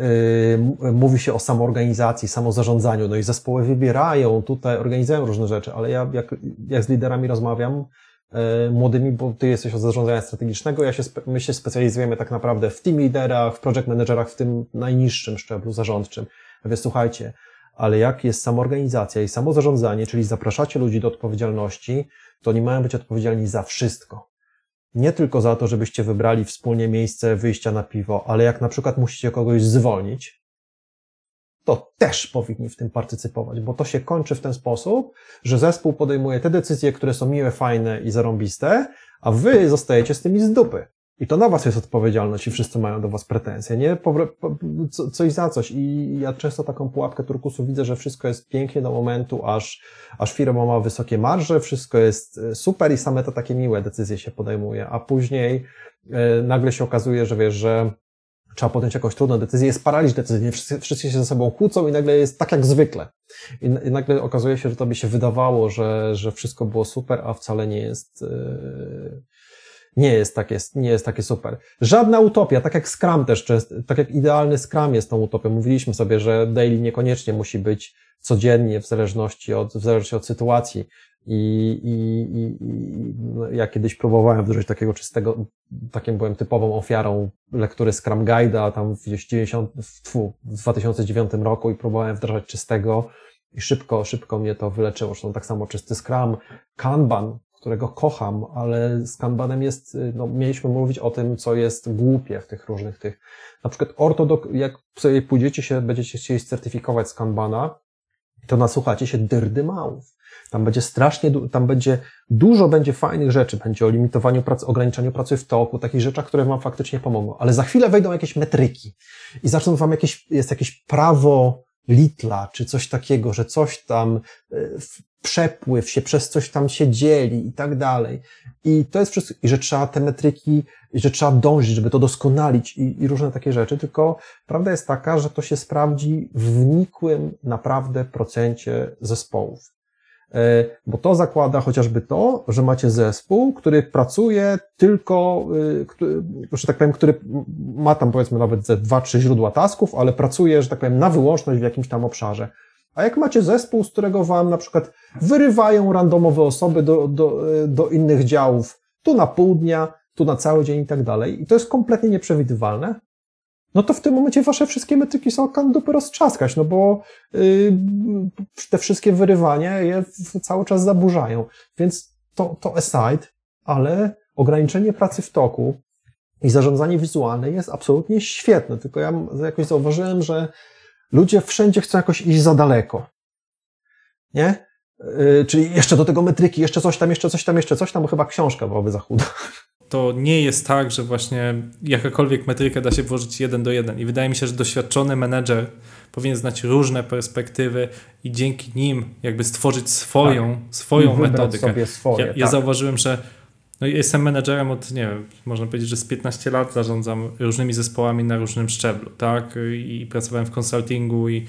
y, mówi się o samoorganizacji, samozarządzaniu, no i zespoły wybierają, tutaj organizują różne rzeczy, ale ja jak, jak z liderami rozmawiam, młodymi, bo ty jesteś od zarządzania strategicznego, ja się, my się specjalizujemy tak naprawdę w team liderach, w project managerach, w tym najniższym szczeblu zarządczym. Mówię, słuchajcie, ale jak jest samoorganizacja i samozarządzanie, czyli zapraszacie ludzi do odpowiedzialności, to oni mają być odpowiedzialni za wszystko nie tylko za to, żebyście wybrali wspólnie miejsce wyjścia na piwo, ale jak na przykład musicie kogoś zwolnić, to też powinni w tym partycypować, bo to się kończy w ten sposób, że zespół podejmuje te decyzje, które są miłe, fajne i zarąbiste, a wy zostajecie z tymi z dupy. I to na was jest odpowiedzialność i wszyscy mają do was pretensje, nie? Co- coś za coś. I ja często taką pułapkę turkusu widzę, że wszystko jest pięknie do momentu, aż, aż firma ma wysokie marże, wszystko jest e, super i same to takie miłe decyzje się podejmuje, a później e, nagle się okazuje, że wiesz, że trzeba podjąć jakąś trudną decyzję, jest paraliż decyzyjny, wszyscy, wszyscy się ze sobą kłócą i nagle jest tak jak zwykle. I, I nagle okazuje się, że to by się wydawało, że, że wszystko było super, a wcale nie jest, yy, nie jest takie, nie jest takie super. Żadna utopia, tak jak Scrum też często, tak jak idealny Scrum jest tą utopią. Mówiliśmy sobie, że daily niekoniecznie musi być codziennie w zależności od, w zależności od sytuacji. I, i, i, i ja kiedyś próbowałem wdrożyć takiego czystego, takim byłem typową ofiarą lektury Scrum Guide'a tam w gdzieś 90, tfu, w 2009 roku i próbowałem wdrażać czystego i szybko, szybko mnie to wyleczyło. Zresztą tak samo czysty Scrum, Kanban, którego kocham, ale z Kanbanem jest, no mieliśmy mówić o tym, co jest głupie w tych różnych tych. Na przykład ortodok, jak sobie pójdziecie się, będziecie chcieli certyfikować z Kanbana, to nasłuchacie się dyrdymałów. Tam będzie strasznie, tam będzie, dużo będzie fajnych rzeczy, będzie o limitowaniu pracy, ograniczaniu pracy w toku, takich rzeczach, które wam faktycznie pomogą. Ale za chwilę wejdą jakieś metryki i zaczną wam jakieś, jest jakieś prawo litla, czy coś takiego, że coś tam, w- przepływ się przez coś tam się dzieli i tak dalej. I to jest wszystko, i że trzeba te metryki, że trzeba dążyć, żeby to doskonalić i, i różne takie rzeczy, tylko prawda jest taka, że to się sprawdzi w wnikłym naprawdę procencie zespołów. E, Bo to zakłada chociażby to, że macie zespół, który pracuje tylko, y, który, że tak powiem, który ma tam powiedzmy nawet ze dwa, trzy źródła tasków, ale pracuje, że tak powiem, na wyłączność w jakimś tam obszarze. A jak macie zespół, z którego wam na przykład wyrywają randomowe osoby do, do, y, do innych działów, tu na pół dnia, tu na cały dzień i tak dalej, i to jest kompletnie nieprzewidywalne, no to w tym momencie wasze wszystkie metryki są dupy roztrzaskać, no bo yy, te wszystkie wyrywania je cały czas zaburzają. Więc to, to aside, ale ograniczenie pracy w toku i zarządzanie wizualne jest absolutnie świetne, tylko ja jakoś zauważyłem, że ludzie wszędzie chcą jakoś iść za daleko. Nie? Yy, czyli jeszcze do tego metryki, jeszcze coś tam, jeszcze coś tam, jeszcze coś tam, bo chyba książka byłaby za chuda. to nie jest tak, że właśnie jakakolwiek metrykę da się włożyć jeden do jeden. I wydaje mi się, że doświadczony menedżer powinien znać różne perspektywy i dzięki nim jakby stworzyć swoją, swoją I wybrać metodykę. sobie swoje, ja, ja tak. zauważyłem, że no jestem menedżerem od, nie wiem, można powiedzieć, że z 15 lat zarządzam różnymi zespołami na różnym szczeblu, tak? I pracowałem w konsultingu i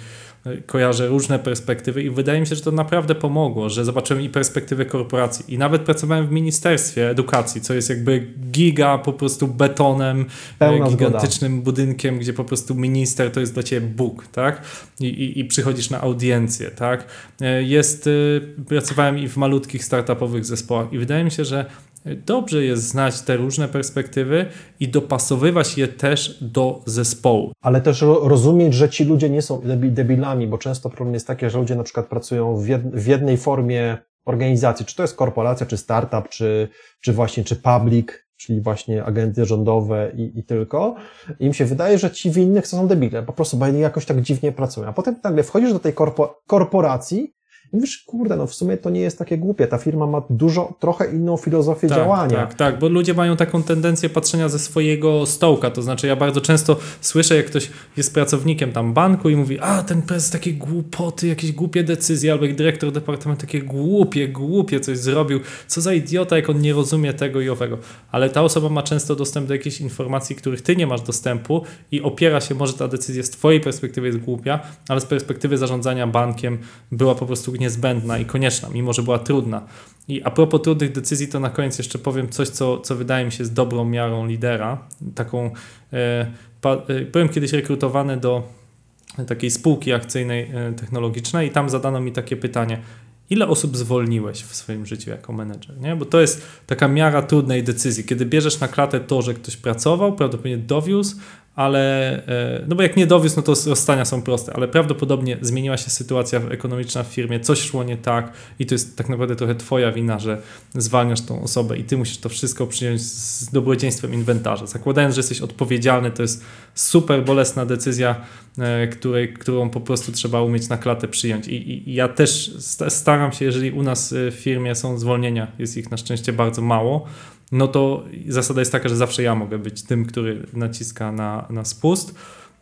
kojarzę różne perspektywy i wydaje mi się, że to naprawdę pomogło, że zobaczyłem i perspektywę korporacji i nawet pracowałem w Ministerstwie Edukacji, co jest jakby giga po prostu betonem, Pełna e, zgoda. gigantycznym budynkiem, gdzie po prostu minister to jest dla ciebie Bóg, tak? I, i, i przychodzisz na audiencję, tak? E, Jest, y, pracowałem i w malutkich startupowych zespołach i wydaje mi się, że dobrze jest znać te różne perspektywy i dopasowywać je też do zespołu. Ale też ro- rozumieć, że ci ludzie nie są debi- debilami, bo często problem jest taki, że ludzie na przykład pracują w, jed- w jednej formie organizacji, czy to jest korporacja, czy startup, czy, czy właśnie, czy public, czyli właśnie agenty rządowe i, i tylko. I im się wydaje, że ci w innych są debile, po prostu, bo oni jakoś tak dziwnie pracują. A potem nagle wchodzisz do tej korpo- korporacji mówisz, kurde, no w sumie to nie jest takie głupie, ta firma ma dużo, trochę inną filozofię działania. Tak, tak, bo ludzie mają taką tendencję patrzenia ze swojego stołka. To znaczy, ja bardzo często słyszę, jak ktoś jest pracownikiem tam banku i mówi, a ten prezes takie głupoty, jakieś głupie decyzje, albo jak dyrektor departamentu takie głupie, głupie coś zrobił. Co za idiota, jak on nie rozumie tego i owego. Ale ta osoba ma często dostęp do jakichś informacji, których ty nie masz dostępu i opiera się, może ta decyzja z twojej perspektywy jest głupia, ale z perspektywy zarządzania bankiem była po prostu niezbędna i konieczna, mimo że była trudna. I a propos trudnych decyzji, to na koniec jeszcze powiem coś, co, co wydaje mi się jest dobrą miarą lidera. Taką, e, e, byłem kiedyś rekrutowany do takiej spółki akcyjnej e, technologicznej i tam zadano mi takie pytanie, ile osób zwolniłeś w swoim życiu jako menedżer, nie? Bo to jest taka miara trudnej decyzji, kiedy bierzesz na klatę to, że ktoś pracował, prawdopodobnie dowiózł, ale, e, no bo jak nie dowiózł, no to rozstania są proste, ale prawdopodobnie zmieniła się sytuacja ekonomiczna w firmie, coś szło nie tak i to jest tak naprawdę trochę twoja wina, że zwalniasz tą osobę i ty musisz to wszystko przyjąć z dobrodziejstwem inwentarza. Zakładając, że jesteś odpowiedzialny, to jest super bolesna decyzja, e, której, którą po prostu trzeba umieć na klatę przyjąć. I, i, ja też sta- staram się, jeżeli u nas e, w firmie są zwolnienia, jest ich na szczęście bardzo mało, no to zasada jest taka, że zawsze ja mogę być tym, który naciska na, na spust,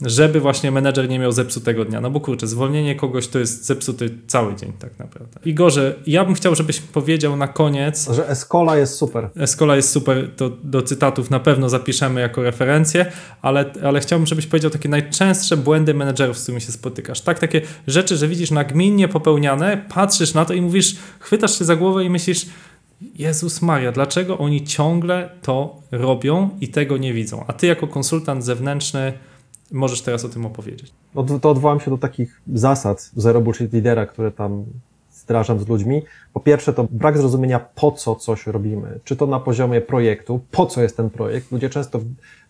żeby właśnie menedżer nie miał zepsutego dnia. No bo kurczę, zwolnienie kogoś to jest zepsuty cały dzień tak naprawdę. Igorze, ja bym chciał, żebyś powiedział na koniec, Że Escola jest super. Escola jest super, to do cytatów na pewno zapiszemy jako referencję, ale, ale chciałbym, żebyś powiedział takie najczęstsze błędy menedżerów, z którymi się spotykasz. Tak, takie rzeczy, że widzisz nagminnie popełniane, patrzysz na to i mówisz, chwytasz się za głowę i myślisz, Jezus Maria, dlaczego oni ciągle to robią i tego nie widzą? A ty jako konsultant zewnętrzny możesz teraz o tym opowiedzieć. No to, to odwołam się do takich zasad Zero Bullshit Lidera, które tam wdrażam z ludźmi. Po pierwsze, to brak zrozumienia, po co coś robimy. Czy to na poziomie projektu, po co jest ten projekt. Ludzie często,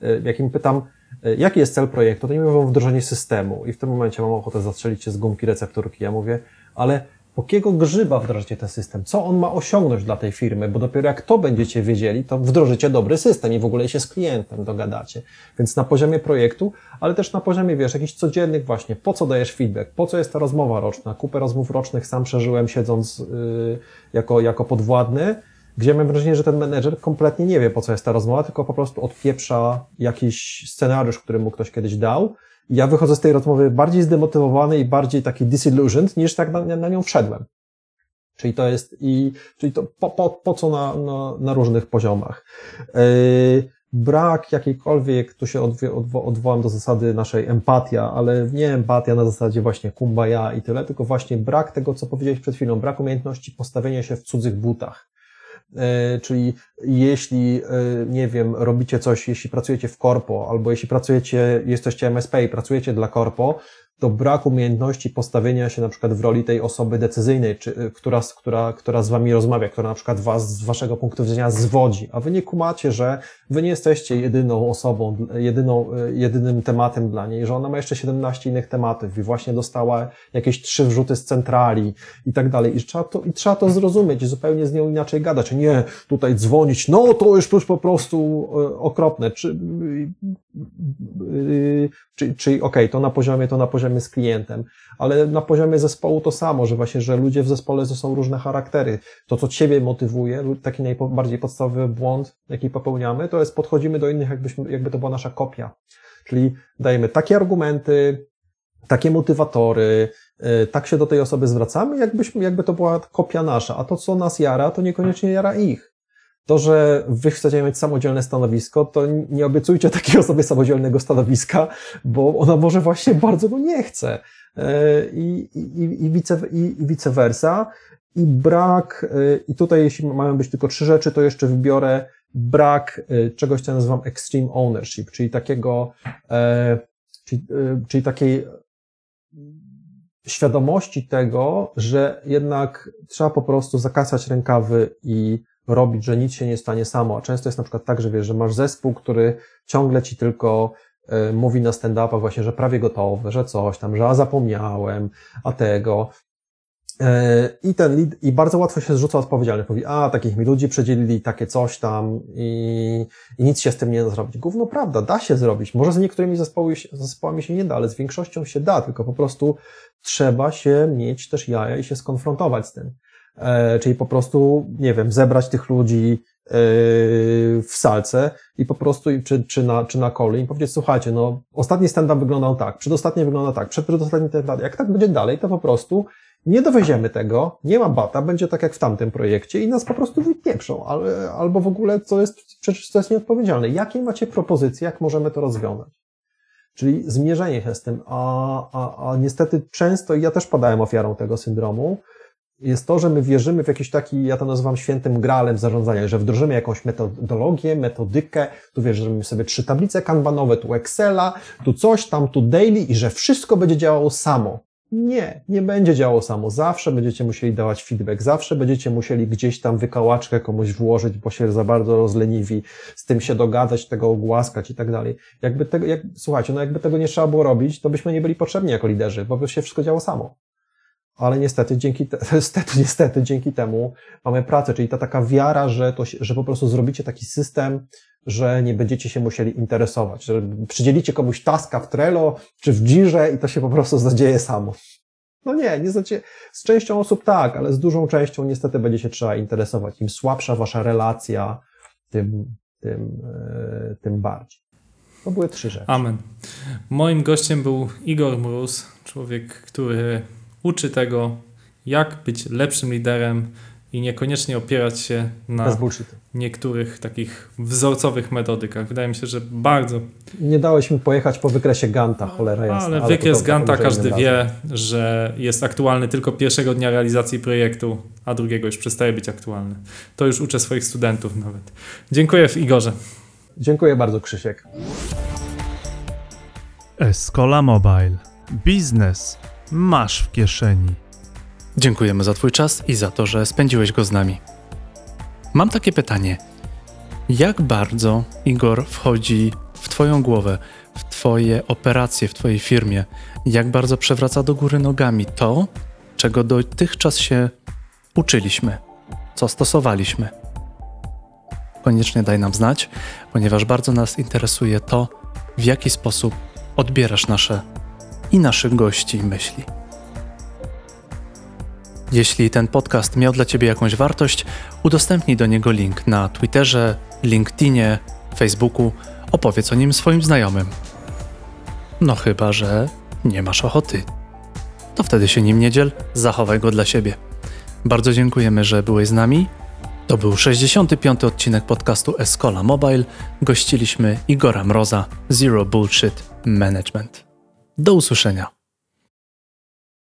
e, jak im pytam, e, jaki jest cel projektu, to nie mówią wdrożenie systemu. I w tym momencie mam ochotę zastrzelić się z gumki recepturki. Ja mówię, ale jakiego grzyba wdrożycie ten system? Co on ma osiągnąć dla tej firmy? Bo dopiero jak to będziecie wiedzieli, to wdrożycie dobry system i w ogóle się z klientem dogadacie. Więc na poziomie projektu, ale też na poziomie, wiesz, jakichś codziennych właśnie, po co dajesz feedback, po co jest ta rozmowa roczna. Kupę rozmów rocznych sam przeżyłem siedząc yy, jako, jako podwładny, gdzie mam wrażenie, że ten menedżer kompletnie nie wie, po co jest ta rozmowa, tylko po prostu odpieprza jakiś scenariusz, który mu ktoś kiedyś dał. Ja wychodzę z tej rozmowy bardziej zdemotywowany i bardziej taki disillusioned, niż tak na, na nią wszedłem. Czyli to jest i, czyli to po, po, po co na, na, na różnych poziomach. Yy, brak jakiejkolwiek, tu się odwie, odwo, odwołam do zasady naszej empatia, ale nie empatia na zasadzie właśnie kumbaya i tyle, tylko właśnie brak tego, co powiedziałeś przed chwilą, brak umiejętności postawienia się w cudzych butach. E, Czyli jeśli, e, nie wiem, robicie coś, jeśli pracujecie w korpo, albo jeśli pracujecie, jesteście MSP i pracujecie dla korpo, to brak umiejętności postawienia się na przykład w roli tej osoby decyzyjnej, czy, y, która, która, która z wami rozmawia, która na przykład was z waszego punktu widzenia zwodzi, a wy nie kumacie, że wy nie jesteście jedyną osobą, jedyną, y, jedynym tematem dla niej, że ona ma jeszcze 17 innych tematów i właśnie dostała jakieś trzy wrzuty z centrali i tak dalej. I trzeba to, i trzeba to zrozumieć i zupełnie z nią inaczej gadać. Nie tutaj dzwonić, no to już, po prostu y, okropne. Czy, czy, czy okej, okay, to na poziomie, to na poziomie z klientem, ale na poziomie zespołu to samo, że właśnie, że ludzie w zespole to są różne charaktery. To, co ciebie motywuje, taki najbardziej podstawowy błąd, jaki popełniamy, to jest podchodzimy do innych, jakbyśmy, jakby to była nasza kopia. Czyli dajemy takie argumenty, takie motywatory, tak się do tej osoby zwracamy, jakbyśmy, jakby to była kopia nasza, a to, co nas jara, to niekoniecznie jara ich. To, że wy chcecie mieć samodzielne stanowisko, to nie obiecujcie takiej osobie samodzielnego stanowiska, bo ona może właśnie bardzo go nie chce. I, i, i, vice, i, i vice versa. I brak, i tutaj jeśli mają być tylko trzy rzeczy, to jeszcze wybiorę brak czegoś, co nazywam extreme ownership, czyli takiego, czyli, czyli takiej świadomości tego, że jednak trzeba po prostu zakasać rękawy i robić, że nic się nie stanie samo. A często jest na przykład tak, że wiesz, że masz zespół, który ciągle ci tylko y, mówi na stand-upach właśnie, że prawie gotowe, że coś tam, że a zapomniałem, a tego. Y, I ten lead, i bardzo łatwo się zrzuca odpowiedzialność. Mówi, a takich mi ludzi przedzielili, takie coś tam i, i nic się z tym nie da zrobić. Gówno prawda, da się zrobić. Może z niektórymi zespołami, zespołami się nie da, ale z większością się da, tylko po prostu trzeba się mieć też jaja i się skonfrontować z tym. E, czyli po prostu, nie wiem, zebrać tych ludzi e, w salce i po prostu, czy, czy, na, czy na koli i powiedzieć, słuchajcie, no, ostatni stand-up wyglądał tak, przedostatni wygląda tak, przedostatni stand-up, jak tak będzie dalej, to po prostu nie dowieziemy tego, nie ma bata, będzie tak jak w tamtym projekcie i nas po prostu wypieprzą, albo w ogóle co jest, przecież to jest nieodpowiedzialne. Jakie macie propozycje, jak możemy to rozwiązać? Czyli zmierzenie się z tym, a, a, a niestety często, i ja też padałem ofiarą tego syndromu, jest to, że my wierzymy w jakiś taki, ja to nazywam świętym gralem zarządzania, że wdrożymy jakąś metodologię, metodykę, tu wiesz, sobie trzy tablice kanbanowe, tu Excela, tu coś tam, tu daily i że wszystko będzie działało samo. Nie, nie będzie działało samo. Zawsze będziecie musieli dawać feedback, zawsze będziecie musieli gdzieś tam wykałaczkę komuś włożyć, bo się za bardzo rozleniwi, z tym się dogadać, tego ogłaskać i tak dalej. Jakby tego, jak, słuchajcie, no jakby tego nie trzeba było robić, to byśmy nie byli potrzebni jako liderzy, bo by się wszystko działo samo ale niestety dzięki, te, niestety, niestety dzięki temu mamy pracę, czyli ta taka wiara, że, to, że po prostu zrobicie taki system, że nie będziecie się musieli interesować, że przydzielicie komuś taska w Trello czy w Jirze i to się po prostu zadzieje samo. No nie, nie zadzieje. Z częścią osób tak, ale z dużą częścią niestety będzie się trzeba interesować. Im słabsza wasza relacja, tym, tym, e, tym bardziej. To były trzy rzeczy. Amen. Moim gościem był Igor Mróz, człowiek, który uczy tego, jak być lepszym liderem i niekoniecznie opierać się na niektórych takich wzorcowych metodykach. Wydaje mi się, że bardzo. Nie dałeś mi pojechać po wykresie Ganta, cholera jasna. Ale, ale wykres Ganta każdy wie, że jest aktualny tylko pierwszego dnia realizacji projektu, a drugiego już przestaje być aktualny. To już uczę swoich studentów nawet. Dziękuję Igorze. Dziękuję bardzo Krzysiek. Escola Mobile. Biznes masz w kieszeni. Dziękujemy za Twój czas i za to, że spędziłeś go z nami. Mam takie pytanie. Jak bardzo Igor wchodzi w Twoją głowę, w Twoje operacje w Twojej firmie? Jak bardzo przewraca do góry nogami to, czego dotychczas się uczyliśmy, co stosowaliśmy? Koniecznie daj nam znać, ponieważ bardzo nas interesuje to, w jaki sposób odbierasz nasze i naszych gości myśli. Jeśli ten podcast miał dla Ciebie jakąś wartość, udostępnij do niego link na Twitterze, LinkedInie, Facebooku, opowiedz o nim swoim znajomym. No chyba, że nie masz ochoty. To wtedy się nim nie dziel, zachowaj go dla siebie. Bardzo dziękujemy, że byłeś z nami. To był 65. odcinek podcastu Escola Mobile. Gościliśmy Igora Mroza, Zero Bullshit Management. Do usłyszenia.